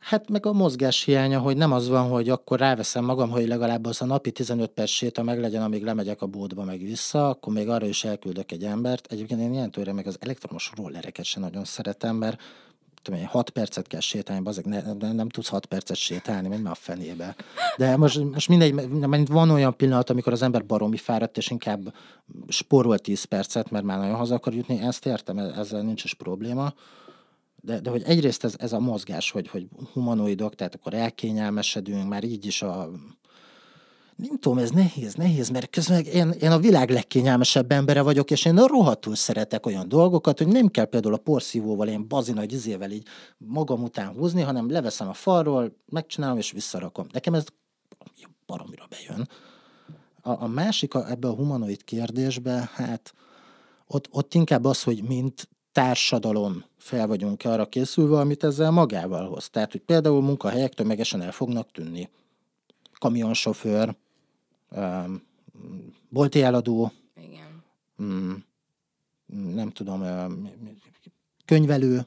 Hát meg a mozgás hiánya, hogy nem az van, hogy akkor ráveszem magam, hogy legalább az a napi 15 perc séta meg legyen, amíg lemegyek a bódba meg vissza, akkor még arra is elküldök egy embert. Egyébként én ilyen tőle meg az elektromos rollereket sem nagyon szeretem, mert tudom én, 6 percet kell sétálni, azok ne, nem, nem tudsz 6 percet sétálni, menj már a fenébe. De most, most mindegy, mert van olyan pillanat, amikor az ember baromi fáradt, és inkább spórol 10 percet, mert már nagyon haza akar jutni, ezt értem, ezzel nincs is probléma de, de hogy egyrészt ez, ez a mozgás, hogy, hogy humanoidok, tehát akkor elkényelmesedünk, már így is a nem tudom, ez nehéz, nehéz, mert közben én, én a világ legkényelmesebb embere vagyok, és én rohadtul szeretek olyan dolgokat, hogy nem kell például a porszívóval, ilyen bazinagy izével így magam után húzni, hanem leveszem a falról, megcsinálom és visszarakom. Nekem ez baromira bejön. A, a másik a, ebbe a humanoid kérdésbe, hát ott, ott inkább az, hogy mint társadalom fel vagyunk arra készülve, amit ezzel magával hoz. Tehát, hogy például munkahelyek tömegesen el fognak tűnni. Kamionsofőr, um, bolti eladó, Igen. Um, nem tudom, um, könyvelő.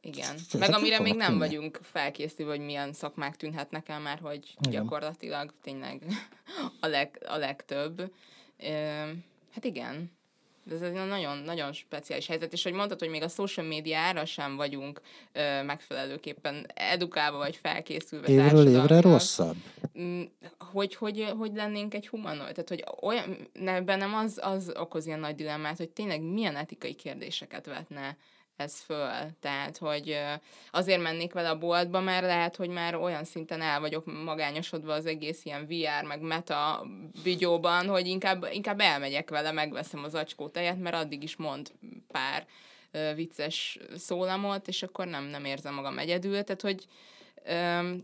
Igen. Meg amire még nem vagyunk felkészülve, hogy milyen szakmák tűnhetnek el már, hogy Igen. gyakorlatilag tényleg a, leg, a legtöbb. Hát igen, ez egy nagyon, nagyon speciális helyzet, és hogy mondtad, hogy még a social médiára sem vagyunk ö, megfelelőképpen edukálva vagy felkészülve. Évről évre rosszabb? Mm, hogy, hogy, hogy lennénk egy humanoid? Tehát, hogy olyan, ne, bennem az, az okoz ilyen nagy dilemmát, hogy tényleg milyen etikai kérdéseket vetne ez föl. Tehát, hogy azért mennék vele a boltba, mert lehet, hogy már olyan szinten el vagyok magányosodva az egész ilyen VR, meg meta videóban, hogy inkább, inkább elmegyek vele, megveszem az acskó tejet, mert addig is mond pár vicces szólamot, és akkor nem, nem érzem magam egyedül. Tehát, hogy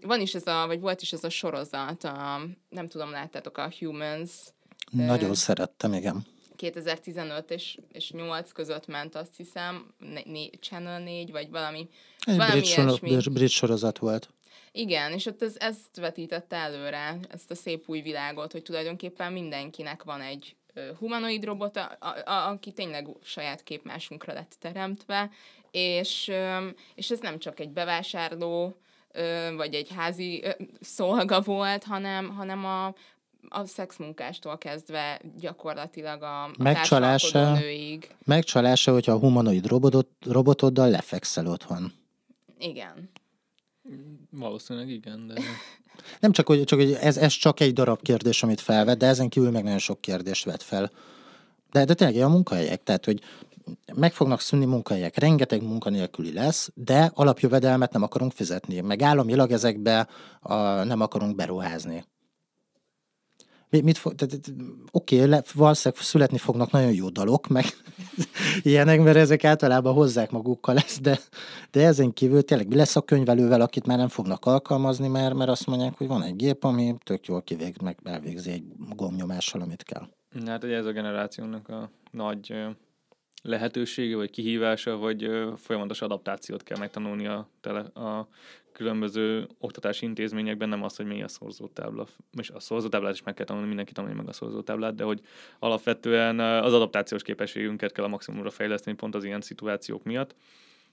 van is ez a, vagy volt is ez a sorozat, a, nem tudom, láttátok a Humans. Nagyon szerettem, igen 2015 és, és 8 között ment, azt hiszem, né, Channel 4, vagy valami, Egy valami brit, sor, brit sorozat volt. Igen, és ott ez, ezt vetítette előre, ezt a szép új világot, hogy tulajdonképpen mindenkinek van egy humanoid robot, a, a, a, aki tényleg saját képmásunkra lett teremtve, és, és ez nem csak egy bevásárló, vagy egy házi szolga volt, hanem, hanem a, a szexmunkástól kezdve gyakorlatilag a, a megcsalása, nőig. Megcsalása, hogyha a humanoid robotot, robotoddal lefekszel otthon. Igen. Valószínűleg igen, de... Nem csak, hogy, csak, hogy ez, ez csak egy darab kérdés, amit felvet, de ezen kívül meg nagyon sok kérdést vet fel. De, de tényleg a munkahelyek, tehát, hogy meg fognak szűnni munkahelyek, rengeteg munkanélküli lesz, de alapjövedelmet nem akarunk fizetni, meg államilag ezekbe a, nem akarunk beruházni. Mit fog, tehát, oké, okay, valószínűleg születni fognak nagyon jó dalok, meg ilyenek, mert ezek általában hozzák magukkal ezt, de, de ezen kívül tényleg mi lesz a könyvelővel, akit már nem fognak alkalmazni, mert, mert azt mondják, hogy van egy gép, ami tök jól kivég, meg elvégzi egy gomnyomással, amit kell. Hát ugye ez a generációnak a nagy lehetősége, vagy kihívása, vagy folyamatos adaptációt kell megtanulni a, tele, a különböző oktatási intézményekben, nem az, hogy mi a szorzótábla, és a szorzótáblát is meg kell tanulni, mindenki tanulja meg a szorzótáblát, de hogy alapvetően az adaptációs képességünket kell a maximumra fejleszteni pont az ilyen szituációk miatt.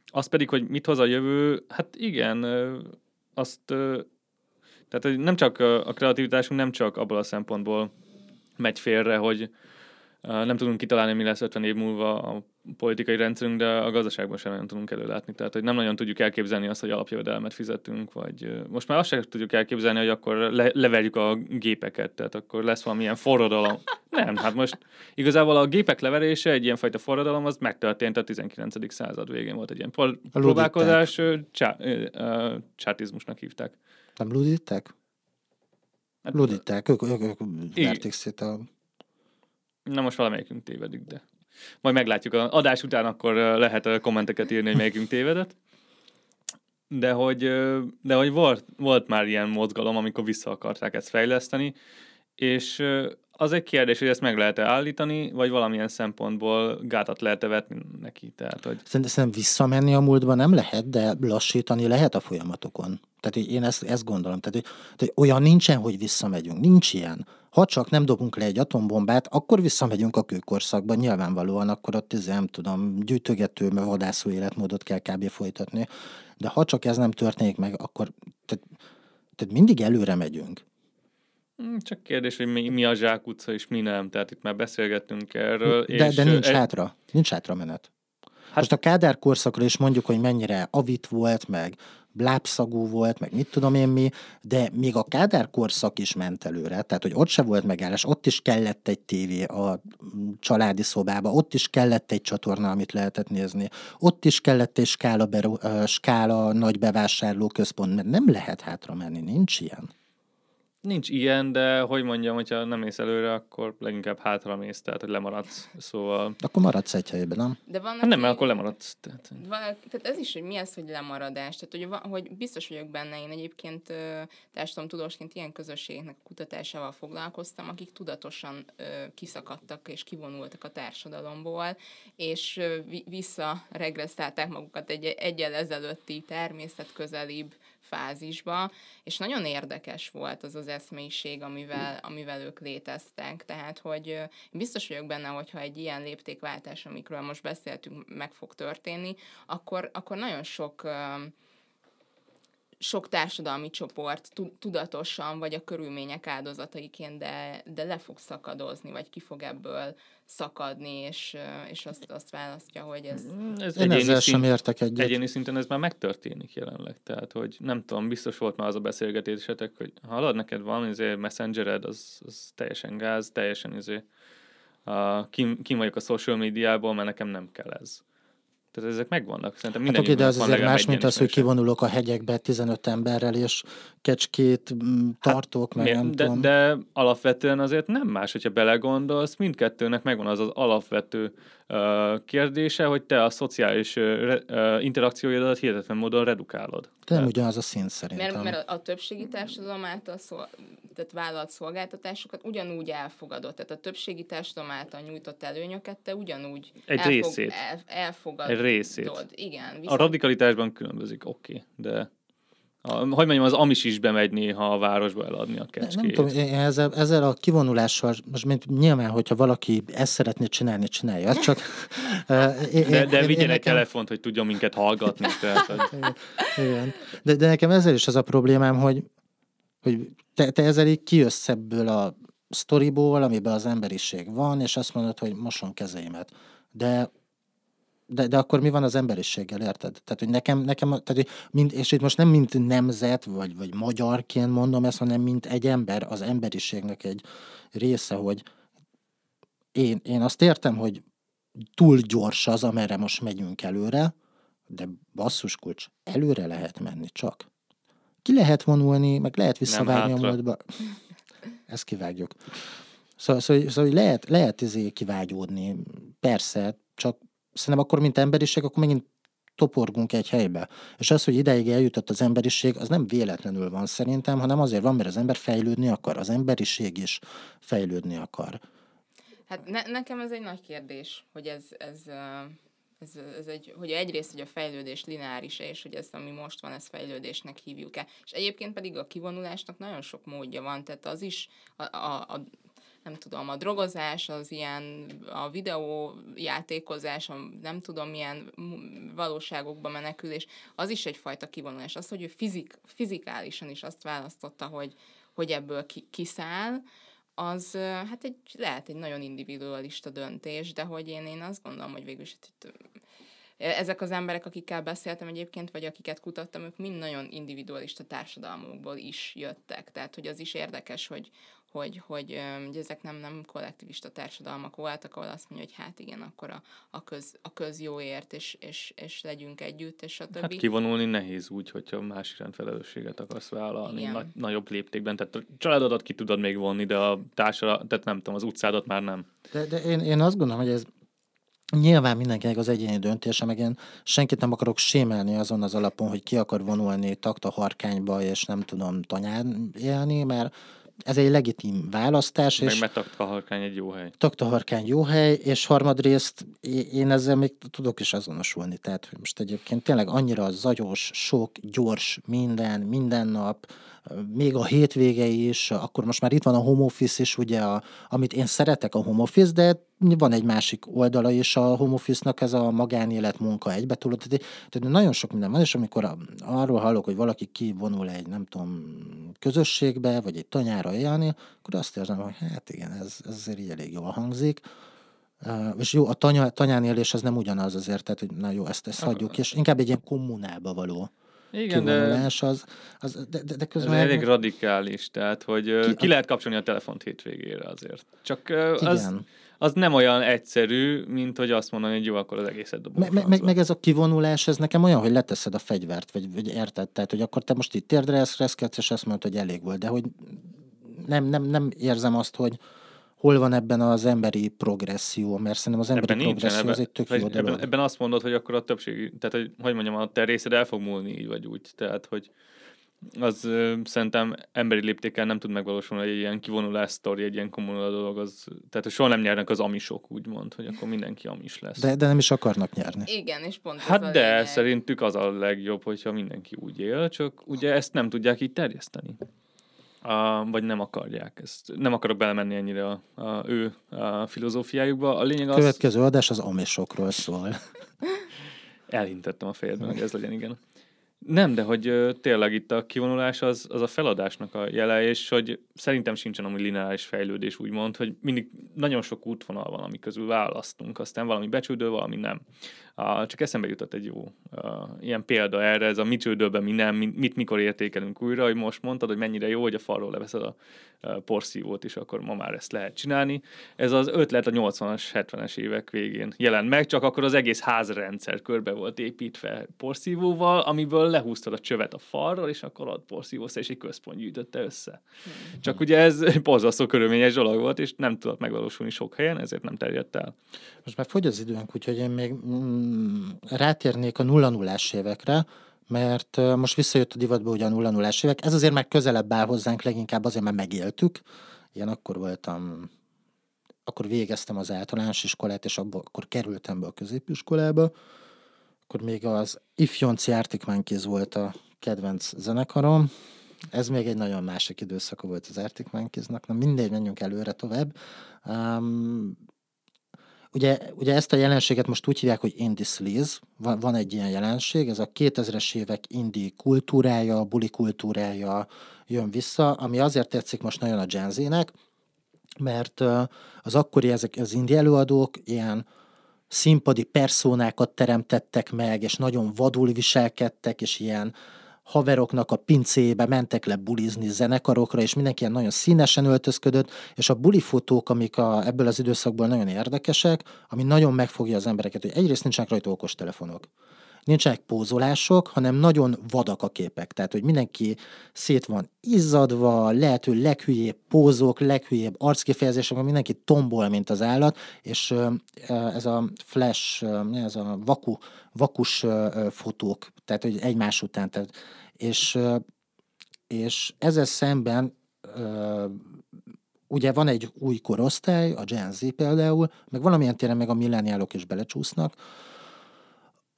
Az pedig, hogy mit hoz a jövő, hát igen, azt, tehát nem csak a kreativitásunk nem csak abból a szempontból megy félre, hogy nem tudunk kitalálni, mi lesz 50 év múlva a politikai rendszerünk, de a gazdaságban sem nagyon tudunk előlátni. Tehát, hogy nem nagyon tudjuk elképzelni azt, hogy alapjövedelmet fizetünk, vagy most már azt sem tudjuk elképzelni, hogy akkor le, leverjük a gépeket, tehát akkor lesz valamilyen forradalom. Nem, hát most igazából a gépek leverése, egy ilyenfajta forradalom, az megtörtént a 19. század végén volt egy ilyen próbálkozás, csá, csátizmusnak hívták. Nem luditták? Hát, luditták, ők, ők, ők verték szét a Na most valamelyikünk tévedik, de majd meglátjuk. A adás után akkor lehet kommenteket írni, hogy melyikünk tévedett. De hogy, de hogy volt, volt már ilyen mozgalom, amikor vissza akarták ezt fejleszteni, és az egy kérdés, hogy ezt meg lehet-e állítani, vagy valamilyen szempontból gátat lehet-e vetni neki. Tehát, hogy... Szerintem visszamenni a múltba nem lehet, de lassítani lehet a folyamatokon. Tehát én ezt, ezt gondolom. Tehát, hogy olyan nincsen, hogy visszamegyünk. Nincs ilyen. Ha csak nem dobunk le egy atombombát, akkor visszamegyünk a kőkorszakba. Nyilvánvalóan akkor ott, nem tudom, gyűjtögető, vadászó életmódot kell kb. folytatni. De ha csak ez nem történik meg, akkor tehát, tehát mindig előre megyünk. Hmm, csak kérdés, hogy mi, mi a zsákutca és mi nem. Tehát itt már beszélgettünk erről. De, és de nincs egy... hátra. Nincs hátra menet. Hát... Most a Kádár korszakra is mondjuk, hogy mennyire avit volt, meg lábszagú volt, meg mit tudom én mi, de még a Kádár korszak is ment előre, tehát hogy ott se volt megállás, ott is kellett egy tévé a családi szobába, ott is kellett egy csatorna, amit lehetett nézni, ott is kellett egy skála, beru, skála nagy bevásárló központ, mert nem lehet hátra menni, nincs ilyen. Nincs ilyen, de hogy mondjam, hogyha nem mész előre, akkor leginkább hátra mész, tehát hogy lemaradsz. Szóval... Akkor maradsz egy helyben, nem? De van, hát nem, mert akkor lemaradsz. Tehát... Van, tehát ez is, hogy mi az, hogy lemaradás. Tehát, hogy, van, hogy biztos vagyok benne, én egyébként társadalomtudósként ilyen közösségeknek a kutatásával foglalkoztam, akik tudatosan kiszakadtak és kivonultak a társadalomból, és visszaregresszálták magukat egy egyel ezelőtti természetközelibb fázisba, és nagyon érdekes volt az az eszmélyiség, amivel, amivel ők léteztek. Tehát, hogy biztos vagyok benne, hogyha egy ilyen léptékváltás, amikről most beszéltünk, meg fog történni, akkor, akkor nagyon sok sok társadalmi csoport tudatosan, vagy a körülmények áldozataiként, de, de le fog szakadozni, vagy ki fog ebből szakadni, és, és azt, azt választja, hogy ez... Mm, ez Én ezzel szint, sem értek egyet. Egyéni szinten ez már megtörténik jelenleg, tehát, hogy nem tudom, biztos volt már az a beszélgetésetek, hogy hallod, neked van azért messengered, az, az teljesen gáz, teljesen azért uh, kim, kim vagyok a social médiából, mert nekem nem kell ez. Tehát ezek megvannak. Szerintem minden hát oké, de az azért más, mint az, hogy kivonulok a hegyekbe 15 emberrel, és kecskét mm, tartok, hát, meg nem de, tudom. De alapvetően azért nem más, hogyha belegondolsz, mindkettőnek megvan az az alapvető kérdése, hogy te a szociális interakcióidat hihetetlen módon redukálod. De nem ugyanaz a szint szerintem. Mert, mert a többségi társadalom által szó, tehát vállalt szolgáltatásokat ugyanúgy elfogadott. Tehát a többségi társadalom által nyújtott előnyöket te ugyanúgy Egy elfog, részét. El, elfogadod. Egy részét. Igen. Viszont... A radikalitásban különbözik, oké, okay, de a, hogy mondjam, az amis is bemegy néha a városba eladni a kecskét. Nem tudom, én ezzel, ezzel a kivonulással, most mint nyilván, hogyha valaki ezt szeretné csinálni, csinálja. Csak, én, de de vigyen egy nekem... telefont, hogy tudjon minket hallgatni. Tehát, hogy... Igen. De, de nekem ezzel is az a problémám, hogy, hogy te, te ezzel így kijössz ebből a sztoriból, amiben az emberiség van, és azt mondod, hogy mosom kezeimet. De de, de akkor mi van az emberiséggel, érted? Tehát, hogy nekem, nekem tehát, hogy mind, és itt most nem mint nemzet, vagy, vagy magyarként mondom ezt, hanem mint egy ember, az emberiségnek egy része, hogy én, én azt értem, hogy túl gyors az, amerre most megyünk előre, de basszus kulcs, előre lehet menni csak. Ki lehet vonulni, meg lehet visszavágni a múltba. Ezt kivágjuk. Szóval, szóval, szóval lehet, lehet izé kivágyódni, persze, csak szerintem akkor, mint emberiség, akkor megint toporgunk egy helybe. És az, hogy ideig eljutott az emberiség, az nem véletlenül van szerintem, hanem azért van, mert az ember fejlődni akar, az emberiség is fejlődni akar. Hát ne, nekem ez egy nagy kérdés, hogy ez, ez, ez, ez egy, hogy egyrészt, hogy a fejlődés lineáris és hogy ez, ami most van, ezt fejlődésnek hívjuk el. És egyébként pedig a kivonulásnak nagyon sok módja van, tehát az is a, a, a nem tudom, a drogozás, az ilyen a videójátékozás, a nem tudom milyen valóságokba menekülés, az is egyfajta kivonulás. Az, hogy ő fizik, fizikálisan is azt választotta, hogy, hogy ebből ki, kiszáll, az hát egy, lehet egy nagyon individualista döntés, de hogy én, én azt gondolom, hogy végül is ezek az emberek, akikkel beszéltem egyébként, vagy akiket kutattam, ők mind nagyon individualista társadalmokból is jöttek. Tehát, hogy az is érdekes, hogy, hogy, hogy, hogy ezek nem, nem kollektivista társadalmak voltak, ahol azt mondja, hogy hát igen, akkor a, a, köz, a közjóért, és, és, és legyünk együtt, és a többi. Hát kivonulni nehéz úgy, hogyha más iránt felelősséget akarsz vállalni nagy, nagyobb léptékben. Tehát a családodat ki tudod még vonni, de a társadalmat, tehát nem tudom, az utcádat már nem. De, de én, én azt gondolom, hogy ez Nyilván mindenkinek az egyéni döntése, meg én senkit nem akarok sémelni azon az alapon, hogy ki akar vonulni takta harkányba, és nem tudom tanyán élni, mert ez egy legitim választás. Meg és mert Taktaharkány egy jó hely. Taktaharkány jó hely, és harmadrészt én ezzel még tudok is azonosulni. Tehát, hogy most egyébként tényleg annyira zajos, sok, gyors, minden, minden nap, még a hétvége is, akkor most már itt van a home office is, ugye, a, amit én szeretek a home office, de van egy másik oldala is a home office-nak, ez a magánélet munka egybe tudod. Tehát nagyon sok minden van, és amikor arról hallok, hogy valaki kivonul egy, nem tudom, közösségbe, vagy egy tanyára élni, akkor azt érzem, hogy hát igen, ez, ez azért így elég jól hangzik. Uh, és jó, a tanya, tanyán élés az nem ugyanaz azért, tehát hogy na jó, ezt, ezt hagyjuk, és inkább egy ilyen kommunába való igen, de, az, az, de, de, de közben... Ez elég radikális, tehát hogy ki, ki lehet kapcsolni a telefont hétvégére azért. Csak az, az nem olyan egyszerű, mint hogy azt mondani, hogy jó, akkor az egészet dobom. Me, meg, meg, ez a kivonulás, ez nekem olyan, hogy leteszed a fegyvert, vagy, vagy érted, tehát hogy akkor te most itt térdre reszkedsz, és azt mondod, hogy elég volt, de hogy nem, nem, nem érzem azt, hogy, hol van ebben az emberi progresszió, mert szerintem az emberi ebben progresszió nincsen, az egy tök jó ebben, ebben azt mondod, hogy akkor a többség, tehát hogy, hogy mondjam, a te részed el fog múlni így vagy úgy, tehát hogy az ö, szerintem emberi léptékkel nem tud megvalósulni egy ilyen kivonulás sztori, egy ilyen kommunal dolog, az, tehát hogy soha nem nyernek az amisok, úgymond, hogy akkor mindenki amis lesz. De, de nem is akarnak nyerni. Igen, és pont Hát de lényeg. szerintük az a legjobb, hogyha mindenki úgy él, csak ugye ezt nem tudják így terjeszteni a, vagy nem akarják. Ezt nem akarok belemenni ennyire a, a ő a filozófiájukba. A lényeg az... Következő adás az amisokról szól. Elhintettem a fejedben, hogy ez legyen, igen. Nem, de hogy tényleg itt a kivonulás az, az a feladásnak a jele, és hogy szerintem sincsen amúgy lineáris fejlődés, úgymond, hogy mindig nagyon sok útvonal van, ami közül választunk, aztán valami becsődő, valami nem. Csak eszembe jutott egy jó ilyen példa erre, ez a mi csődőben mi nem, mit mikor értékelünk újra, hogy most mondtad, hogy mennyire jó, hogy a falról leveszed a porszívót, és akkor ma már ezt lehet csinálni. Ez az ötlet a 80-as, 70-es évek végén jelent meg, csak akkor az egész házrendszer körbe volt építve porszívóval, amiből lehúztad a csövet a falról, és akkor ott porszívósz, és egy központ gyűjtötte össze. Mm-hmm. Csak ugye ez borzasztó körülményes dolog volt, és nem tudott megvalósulni sok helyen, ezért nem terjedt el. Most már fogy az időnk, úgyhogy én még mm, rátérnék a nulla nullás évekre, mert most visszajött a divatba ugye a nulla nullás évek. Ez azért már közelebb áll hozzánk, leginkább azért, mert megéltük. Ilyen akkor voltam, akkor végeztem az általános iskolát, és abból, akkor kerültem be a középiskolába. Akkor még az Ifjonci Arctic Monkeys volt a kedvenc zenekarom. Ez még egy nagyon másik időszaka volt az Arctic Monkeysnak. Na mindegy, menjünk előre tovább. Um, Ugye, ugye ezt a jelenséget most úgy hívják, hogy indie sleaze. Van, van egy ilyen jelenség, ez a 2000-es évek indie kultúrája, buli kultúrája jön vissza, ami azért tetszik most nagyon a Gen mert az akkori ezek az indie előadók ilyen színpadi personákat teremtettek meg, és nagyon vadul viselkedtek, és ilyen haveroknak a pincébe mentek le bulizni zenekarokra, és mindenki ilyen nagyon színesen öltözködött, és a bulifotók, amik a, ebből az időszakból nagyon érdekesek, ami nagyon megfogja az embereket, hogy egyrészt nincsenek rajta okostelefonok nincsenek pózolások, hanem nagyon vadak a képek. Tehát, hogy mindenki szét van izzadva, lehető leghülyébb pózok, leghülyébb arckifejezések, mindenki tombol, mint az állat, és ez a flash, ez a vaku, vakus fotók, tehát, hogy egymás után, tehát, és, és ezzel szemben ugye van egy új korosztály, a Gen Z például, meg valamilyen téren meg a milleniálok is belecsúsznak,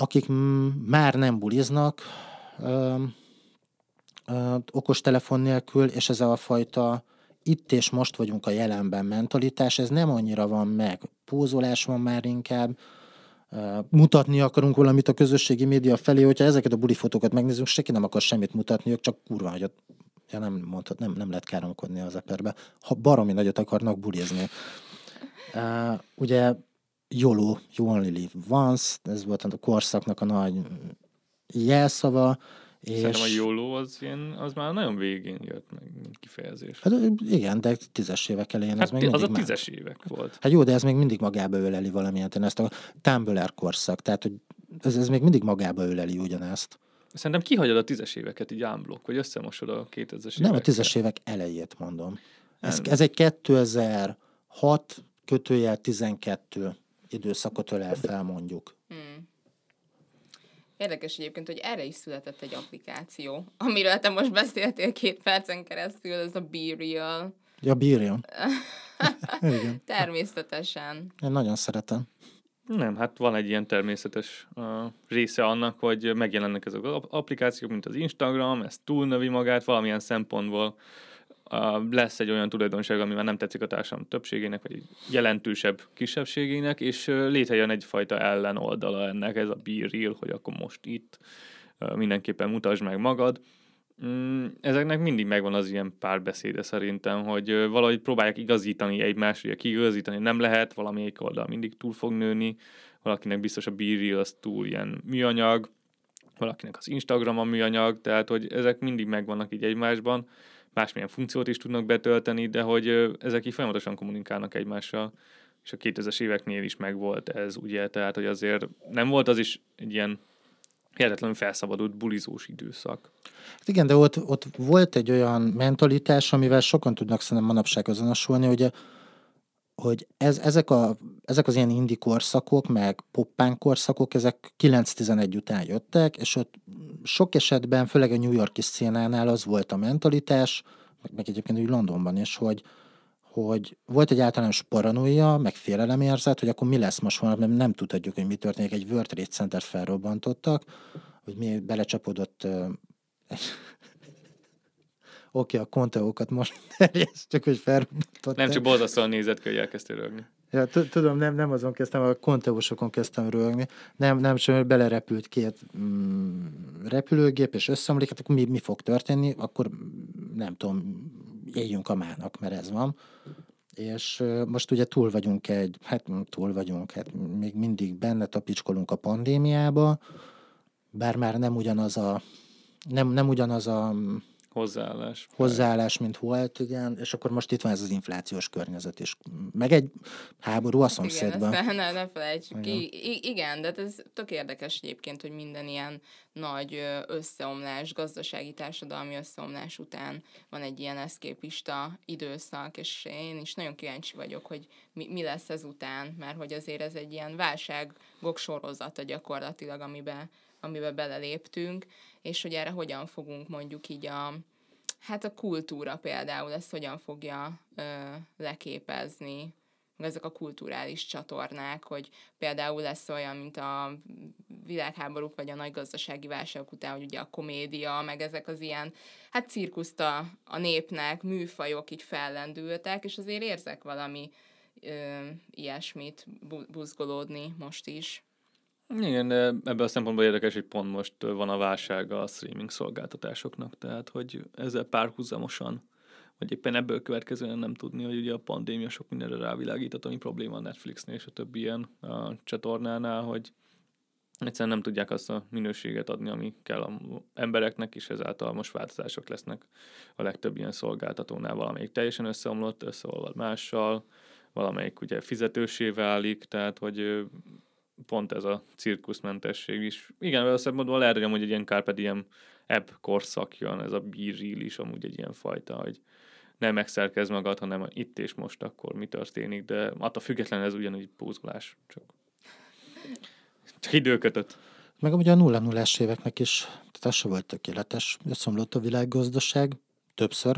akik már nem buliznak ö, ö, okostelefon nélkül, és ez a fajta itt és most vagyunk a jelenben mentalitás, ez nem annyira van meg. Pózolás van már inkább, mutatni akarunk valamit a közösségi média felé, hogyha ezeket a buli fotókat megnézünk, senki nem akar semmit mutatni, ők csak kurva nagyot, ja nem mondhat, nem, nem lehet káromkodni az eperbe, ha baromi nagyot akarnak bulizni. Uh, ugye YOLO, You Only Live Once, ez volt a korszaknak a nagy jelszava, és... Szerintem a YOLO az, ilyen, az már nagyon végén jött meg, mint kifejezés. Hát igen, de tízes évek elején hát ez még Az a tízes már... évek volt. Hát jó, de ez még mindig magába öleli valamilyen, ezt a Tumblr korszak, tehát hogy ez, ez még mindig magába öleli ugyanezt. Szerintem kihagyod a tízes éveket így ámblok, vagy összemosod a 2000-es éveket. Nem, a tízes évek elejét mondom. Ez, ez egy 2006 kötőjel 12 időszakot ölel fel mondjuk. Hmm. Érdekes egyébként, hogy erre is született egy applikáció, amiről te most beszéltél két percen keresztül, ez a Be Real. Ja, Be Real. Igen. Természetesen. Én nagyon szeretem. Nem, hát van egy ilyen természetes uh, része annak, hogy megjelennek ezek az applikációk, mint az Instagram, ez túlnövi magát valamilyen szempontból lesz egy olyan tulajdonság, ami már nem tetszik a társadalom többségének, vagy jelentősebb kisebbségének, és létrejön egyfajta ellenoldala ennek, ez a be real, hogy akkor most itt mindenképpen mutasd meg magad. Mm, ezeknek mindig megvan az ilyen párbeszéde szerintem, hogy valahogy próbálják igazítani egymást, ugye kiigazítani nem lehet, valamelyik oldal mindig túl fog nőni, valakinek biztos a be az túl ilyen műanyag, valakinek az Instagram a műanyag, tehát hogy ezek mindig megvannak így egymásban, másmilyen funkciót is tudnak betölteni, de hogy ezek így folyamatosan kommunikálnak egymással, és a 2000-es éveknél is megvolt ez, ugye, tehát hogy azért nem volt az is egy ilyen hihetetlenül felszabadult bulizós időszak. Hát igen, de ott, ott volt egy olyan mentalitás, amivel sokan tudnak szerintem manapság azonosulni, hogy, hogy ez, ezek, a, ezek az ilyen indi korszakok, meg poppán korszakok, ezek 9-11 után jöttek, és ott sok esetben, főleg a New Yorki szcénánál az volt a mentalitás, meg, meg egyébként úgy Londonban is, hogy, hogy volt egy általános paranoia, meg félelemérzet, hogy akkor mi lesz most holnap, nem, nem tudhatjuk, hogy mi történik. Egy World Trade Center felrobbantottak, hogy mi belecsapódott Oké, a konteókat most terjesztjük, hogy felrobbantották. Nem csak borzasztóan nézett ki, hogy elkezdtél rögni. Ja, tudom, nem, nem azon kezdtem, a konteósokon kezdtem rögni. Nem, nem, csak belerepült két mm, repülőgép, és összeomlik, hát akkor mi, mi fog történni? Akkor nem tudom, éljünk a mának, mert ez van. És most ugye túl vagyunk egy, hát túl vagyunk, hát még mindig benne tapicskolunk a pandémiába, bár már nem ugyanaz a, nem, nem ugyanaz a Hozzáállás. Hozzáállás, mint volt, igen, és akkor most itt van ez az inflációs környezet is. Meg egy háború a szomszédban. Igen, ne, ne felejtsük ki. I- igen, de hát ez tök érdekes egyébként, hogy minden ilyen nagy összeomlás, gazdasági társadalmi összeomlás után van egy ilyen eszképista időszak, és én is nagyon kíváncsi vagyok, hogy mi, mi lesz ez után, mert hogy azért ez egy ilyen válságok sorozata gyakorlatilag, amiben amiben beleléptünk, és hogy erre hogyan fogunk mondjuk így a, hát a kultúra például ezt hogyan fogja ö, leképezni, ezek a kulturális csatornák, hogy például lesz olyan, mint a világháborúk, vagy a nagy gazdasági válságok után, hogy ugye a komédia, meg ezek az ilyen, hát cirkuszta a népnek, műfajok így fellendültek, és azért érzek valami ö, ilyesmit buzgolódni most is. Igen, de ebben a szempontból érdekes, hogy pont most van a válság a streaming szolgáltatásoknak, tehát hogy ezzel párhuzamosan, vagy éppen ebből következően nem tudni, hogy ugye a pandémia sok mindenre rávilágított, ami probléma a Netflixnél és a többi ilyen a csatornánál, hogy egyszerűen nem tudják azt a minőséget adni, ami kell az embereknek, és ezáltal most változások lesznek a legtöbb ilyen szolgáltatónál. Valamelyik teljesen összeomlott, összeolvad mással, valamelyik ugye fizetősé válik, tehát hogy pont ez a cirkuszmentesség is. Igen, a szempontból lehet, hogy amúgy egy ilyen Carpe Diem app korszak jön, ez a bíril is amúgy egy ilyen fajta, hogy nem megszerkez magad, hanem itt és most akkor mi történik, de attól függetlenül ez ugyanúgy pózolás, csak, csak időkötött. Meg ugye a nulla nullás éveknek is, tehát az se volt tökéletes. Összomlott a világgazdaság többször.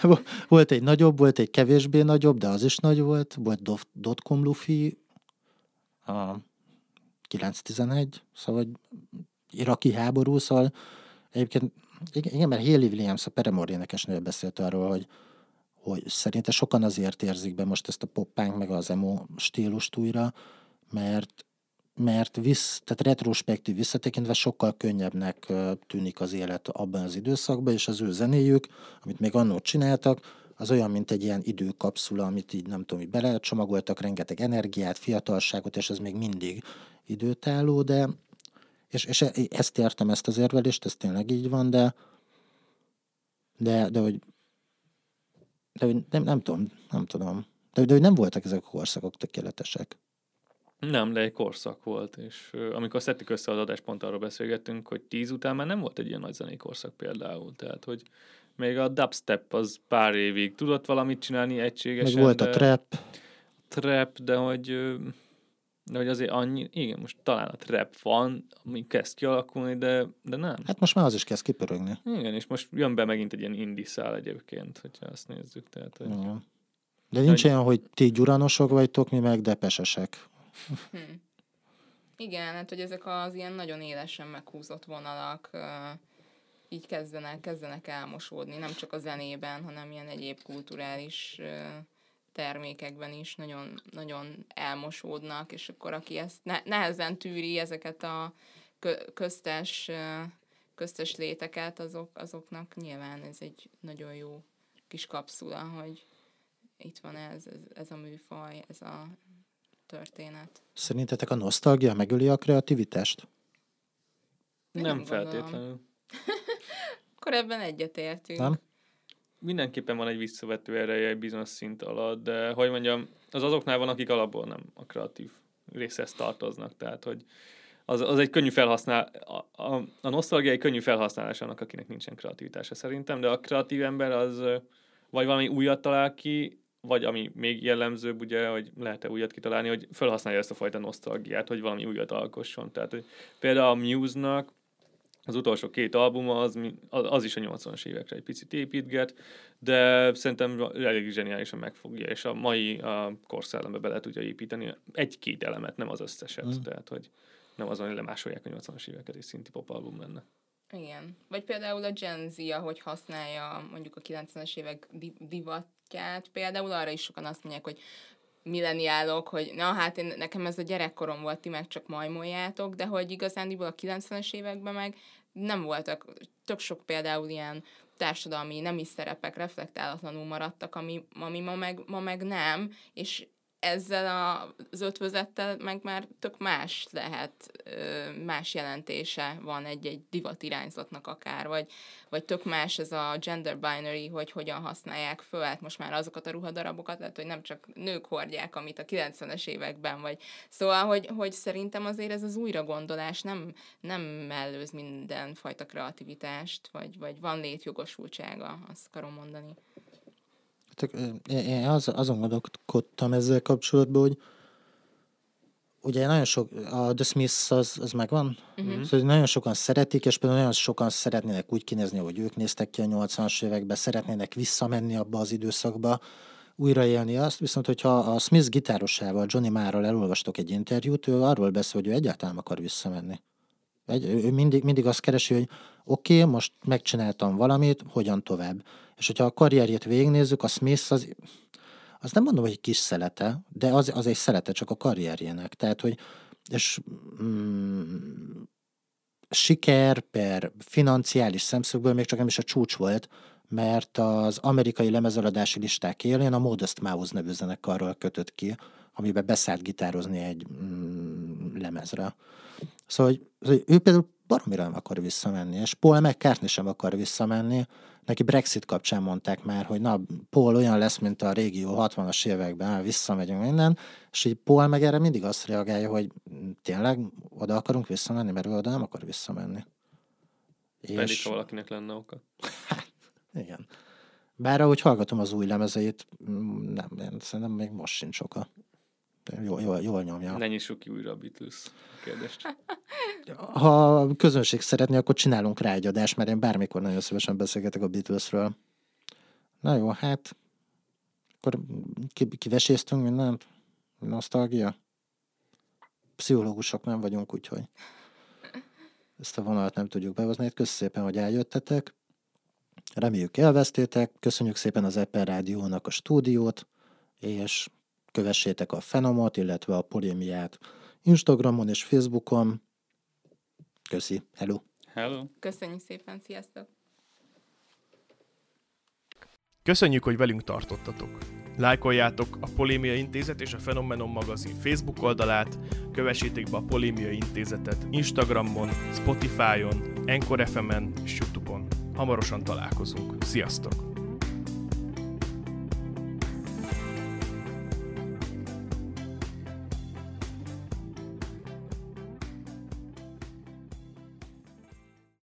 volt egy nagyobb, volt egy kevésbé nagyobb, de az is nagy volt. Volt Dotcom Luffy, a 911, szóval iraki háború, szóval egyébként igen, mert Haley Williams, a Paramore énekesnő beszélt arról, hogy, hogy szerinte sokan azért érzik be most ezt a poppánk meg az emo stílust újra, mert mert visz, tehát retrospektív visszatekintve sokkal könnyebbnek tűnik az élet abban az időszakban, és az ő zenéjük, amit még annó csináltak, az olyan, mint egy ilyen időkapszula, amit így nem tudom, így belecsomagoltak, rengeteg energiát, fiatalságot, és ez még mindig időtálló, de és, és ezt értem, ezt az érvelést, ez tényleg így van, de de, de hogy de hogy nem, nem tudom, nem tudom. De, de hogy nem voltak ezek a korszakok tökéletesek. Nem, de egy korszak volt, és amikor szedtük össze az adást, pont arról beszélgettünk, hogy tíz után már nem volt egy ilyen nagy zenei korszak például, tehát hogy még a dubstep az pár évig tudott valamit csinálni egységesen. Meg volt a trap. Trap, de hogy de hogy azért annyi, igen, most talán a trap van, ami kezd kialakulni, de, de nem. Hát most már az is kezd kipörögni. Igen, és most jön be megint egy ilyen indie szál egyébként, hogyha azt nézzük. Tehát, hogy... Igen. De nincs hogy... olyan, hogy ti gyuranosok vagytok, mi meg depesesek. Hm. Igen, hát hogy ezek az ilyen nagyon élesen meghúzott vonalak így kezdenek, kezdenek elmosódni, nem csak a zenében, hanem ilyen egyéb kulturális termékekben is nagyon, nagyon elmosódnak, és akkor aki ezt ne, nehezen tűri ezeket a köztes, köztes léteket, azok, azoknak nyilván ez egy nagyon jó kis kapszula, hogy itt van ez, ez, ez a műfaj, ez a történet. Szerintetek a nosztalgia megöli a kreativitást? Nem, nem feltétlenül. Akkor ebben egyetértünk. Nem? mindenképpen van egy visszavető ereje egy bizonyos szint alatt, de hogy mondjam, az azoknál van, akik alapból nem a kreatív részhez tartoznak, tehát hogy az, az egy könnyű felhasznál, a, a, a nosztalgia egy könnyű felhasználás annak, akinek nincsen kreativitása szerintem, de a kreatív ember az vagy valami újat talál ki, vagy ami még jellemzőbb, ugye, hogy lehet-e újat kitalálni, hogy felhasználja ezt a fajta nosztalgiát, hogy valami újat alkosson. Tehát, hogy például a Muse-nak az utolsó két album az, az is a 80-as évekre egy picit építget, de szerintem elég zseniálisan megfogja, és a mai a korszellembe bele tudja építeni egy-két elemet, nem az összeset, mm. tehát hogy nem azon, hogy lemásolják a 80-as éveket, és szinti pop album lenne. Igen. Vagy például a Gen Z, ahogy használja mondjuk a 90-es évek divatját, például arra is sokan azt mondják, hogy milleniálok, hogy na hát én, nekem ez a gyerekkorom volt, ti meg csak majmoljátok, de hogy igazándiból a 90-es években meg nem voltak, tök sok például ilyen társadalmi nemi szerepek reflektálatlanul maradtak, ami, ami ma, meg, ma meg nem, és ezzel az ötvözettel meg már tök más lehet, más jelentése van egy-egy divat irányzatnak akár, vagy, vagy tök más ez a gender binary, hogy hogyan használják föl, hát most már azokat a ruhadarabokat, lehet, hogy nem csak nők hordják, amit a 90-es években, vagy szóval, hogy, hogy szerintem azért ez az újragondolás nem, nem mellőz mindenfajta kreativitást, vagy, vagy van létjogosultsága, azt akarom mondani. Én az, azon gondolkodtam ezzel kapcsolatban, hogy ugye nagyon sok, a The Smiths az, az megvan, uh-huh. szóval nagyon sokan szeretik, és például nagyon sokan szeretnének úgy kinézni, hogy ők néztek ki a 80-as években, szeretnének visszamenni abba az időszakba, újraélni azt, viszont hogyha a Smith gitárosával, Johnny Márral elolvastok egy interjút, ő arról beszél, hogy ő egyáltalán akar visszamenni. Egy, ő mindig, mindig azt keresi, hogy oké, okay, most megcsináltam valamit, hogyan tovább. És hogyha a karrierjét végignézzük, a Smith az, az nem mondom, hogy egy kis szelete, de az, az egy szelete csak a karrierjének. Tehát, hogy és mm, siker per financiális szemszögből még csak nem is a csúcs volt, mert az amerikai lemezeladási listák élén a Modest Mouse nevű zenekarral kötött ki, amiben beszállt gitározni egy mm, lemezre. Szóval hogy ő például baromira nem akar visszamenni, és Paul McCartney sem akar visszamenni. Neki Brexit kapcsán mondták már, hogy na, Paul olyan lesz, mint a régió 60-as években, visszamegyünk minden, és így Paul meg erre mindig azt reagálja, hogy tényleg oda akarunk visszamenni, mert ő oda nem akar visszamenni. Pedig, és... ha valakinek lenne oka. Igen. Bár ahogy hallgatom az új lemezeit, mm, nem, én szerintem még most sincs oka. Jól, jól, jól nyomja. Ne nyissuk ki újra a Beatles kérdést. Ha a közönség szeretné, akkor csinálunk rá egy adást, mert én bármikor nagyon szívesen beszélgetek a Beatlesről. Na jó, hát akkor kiveséztünk mindent? Nosztalgia? Pszichológusok nem vagyunk, úgyhogy ezt a vonalat nem tudjuk behozni. Köszönöm szépen, hogy eljöttetek. Reméljük élveztétek. Köszönjük szépen az Apple Rádiónak a stúdiót, és kövessétek a Fenomot, illetve a Polémiát Instagramon és Facebookon. Köszi. Hello. Hello. Köszönjük szépen. Sziasztok. Köszönjük, hogy velünk tartottatok. Lájkoljátok a Polémia Intézet és a Fenomenon magazin Facebook oldalát, kövessétek be a Polémia Intézetet Instagramon, Spotify-on, Encore FM-en és Youtube-on. Hamarosan találkozunk. Sziasztok!